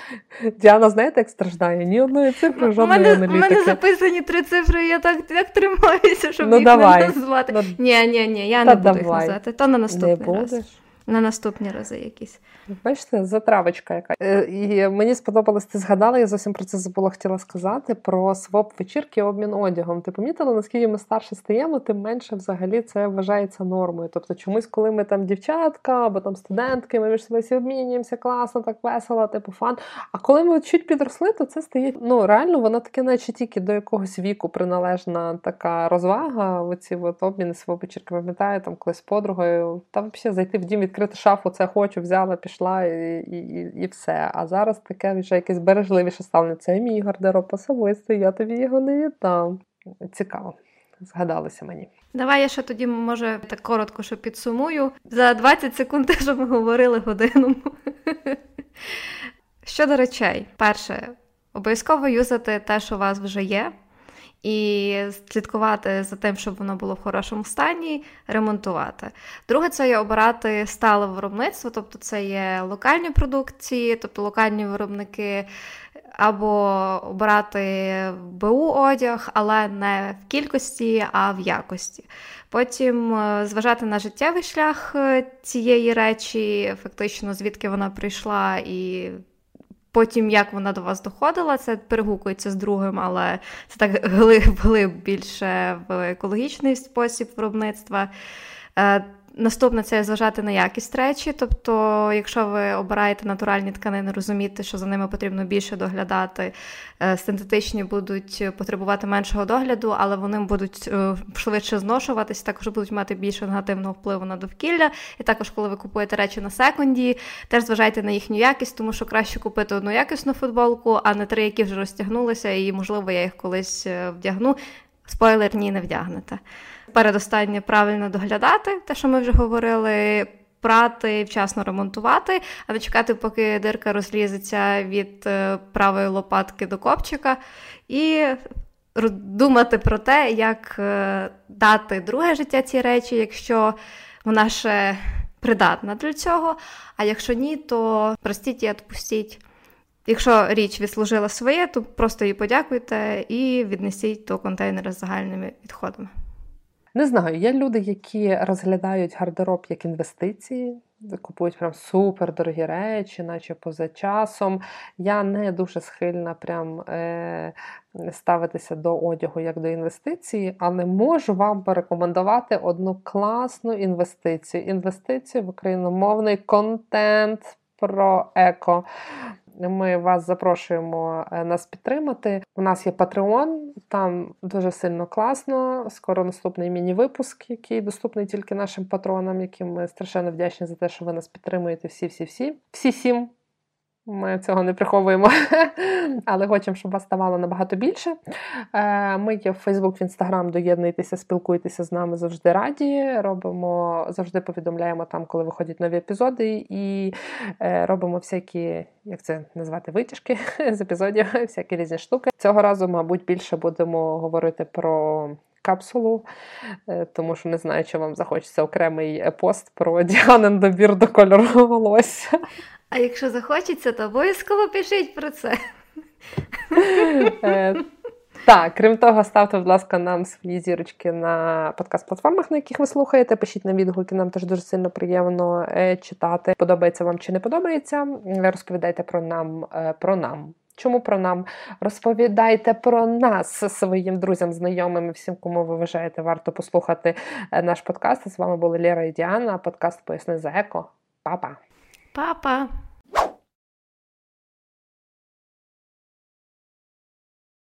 Діана, знаєте, як страждає? Ні одної цифри, жодної мене, аналітики. У мене записані три цифри, я так так тримаюся, щоб ну, їх давай. не назвати. Ну, ні, ні, ні, я та не буду давай. їх назвати. То на наступний не раз. На наступні рази якісь. Бачите, затравочка яка. Е, І мені сподобалось, ти згадала, я зовсім про це забула хотіла сказати, про своп вечірки обмін одягом. Ти помітила, наскільки ми старше стаємо, тим менше взагалі це вважається нормою. Тобто, чомусь, коли ми там дівчатка або там студентки, ми між собою обмінюємося, класно, так весело, типу фан. А коли ми чуть підросли, то це стає ну реально, воно таке, наче тільки до якогось віку приналежна така розвага. Оці от обміни своп вечірки. Пам'ятаю, там колись з подругою, та взагалі зайти в дім, відкрити шафу, це хочу, взяла, пішла і, і, і все. А зараз таке вже якесь бережливіше ставлення. Це мій гардероб особистий, я тобі його не віддам. Цікаво. Згадалося мені. Давай я ще тоді, може, так коротко, що підсумую. За 20 секунд, те, що ми говорили годину. Щодо речей, перше, обов'язково юзати те, що у вас вже є і слідкувати за тим, щоб воно було в хорошому стані, ремонтувати. Друге, це є обирати стале виробництво, тобто це є локальні продукції, тобто локальні виробники, або обирати БУ одяг, але не в кількості, а в якості. Потім е, зважати на життєвий шлях е, цієї речі, фактично, звідки вона прийшла і Потім, як вона до вас доходила, це перегукується з другим, але це так глиб-глиб більше в екологічний спосіб виробництва. Наступне це зважати на якість речі. Тобто, якщо ви обираєте натуральні тканини, розуміти, що за ними потрібно більше доглядати, е, синтетичні будуть потребувати меншого догляду, але вони будуть е, швидше зношуватись, також будуть мати більше негативного впливу на довкілля. І також, коли ви купуєте речі на секунді, теж зважайте на їхню якість, тому що краще купити одну якісну футболку, а не три, які вже розтягнулися, і, можливо, я їх колись е, вдягну. Спойлер, ні, не вдягнете передостаннє правильно доглядати, те, що ми вже говорили. Прати, вчасно ремонтувати, а не чекати, поки дирка розлізеться від е, правої лопатки до копчика, і думати про те, як е, дати друге життя цій речі, якщо вона ще придатна для цього. А якщо ні, то простіть і відпустіть. Якщо річ відслужила своє, то просто їй подякуйте і віднесіть до контейнера з загальними відходами. Не знаю, є люди, які розглядають гардероб як інвестиції, купують прям супер дорогі речі, наче поза часом. Я не дуже схильна прям е, ставитися до одягу як до інвестиції, але можу вам порекомендувати одну класну інвестицію. Інвестицію в україномовний контент про еко. Ми вас запрошуємо е, нас підтримати. У нас є Patreon, там дуже сильно класно. Скоро наступний міні-випуск, який доступний тільки нашим патронам, яким ми страшенно вдячні за те, що ви нас підтримуєте. Всі, всі, всі, всі сім. Ми цього не приховуємо, але хочемо, щоб вас ставало набагато більше. Е, ми є в Фейсбук, в Інстаграм, доєднуйтеся, спілкуйтеся з нами завжди раді. Робимо, завжди повідомляємо там, коли виходять нові епізоди, і е, робимо всякі, як це назвати, витяжки з епізодів, всякі різні штуки. Цього разу, мабуть, більше будемо говорити про. Капсулу, е, тому що не знаю, чи вам захочеться окремий пост про Діанин добір до кольору волосся. А якщо захочеться, то обов'язково пишіть про це. Е, так, крім того, ставте, будь ласка, нам свої зірочки на подкаст-платформах, на яких ви слухаєте. Пишіть нам відгуки, нам теж дуже сильно приємно е, читати. Подобається вам чи не подобається. Розповідайте про нам е, про нам. Чому про нам? Розповідайте про нас своїм друзям, знайомим і всім, кому ви вважаєте, варто послухати наш подкаст. З вами були Лера і Діана. Подкаст Поясни за еко. Па-па! Па-па!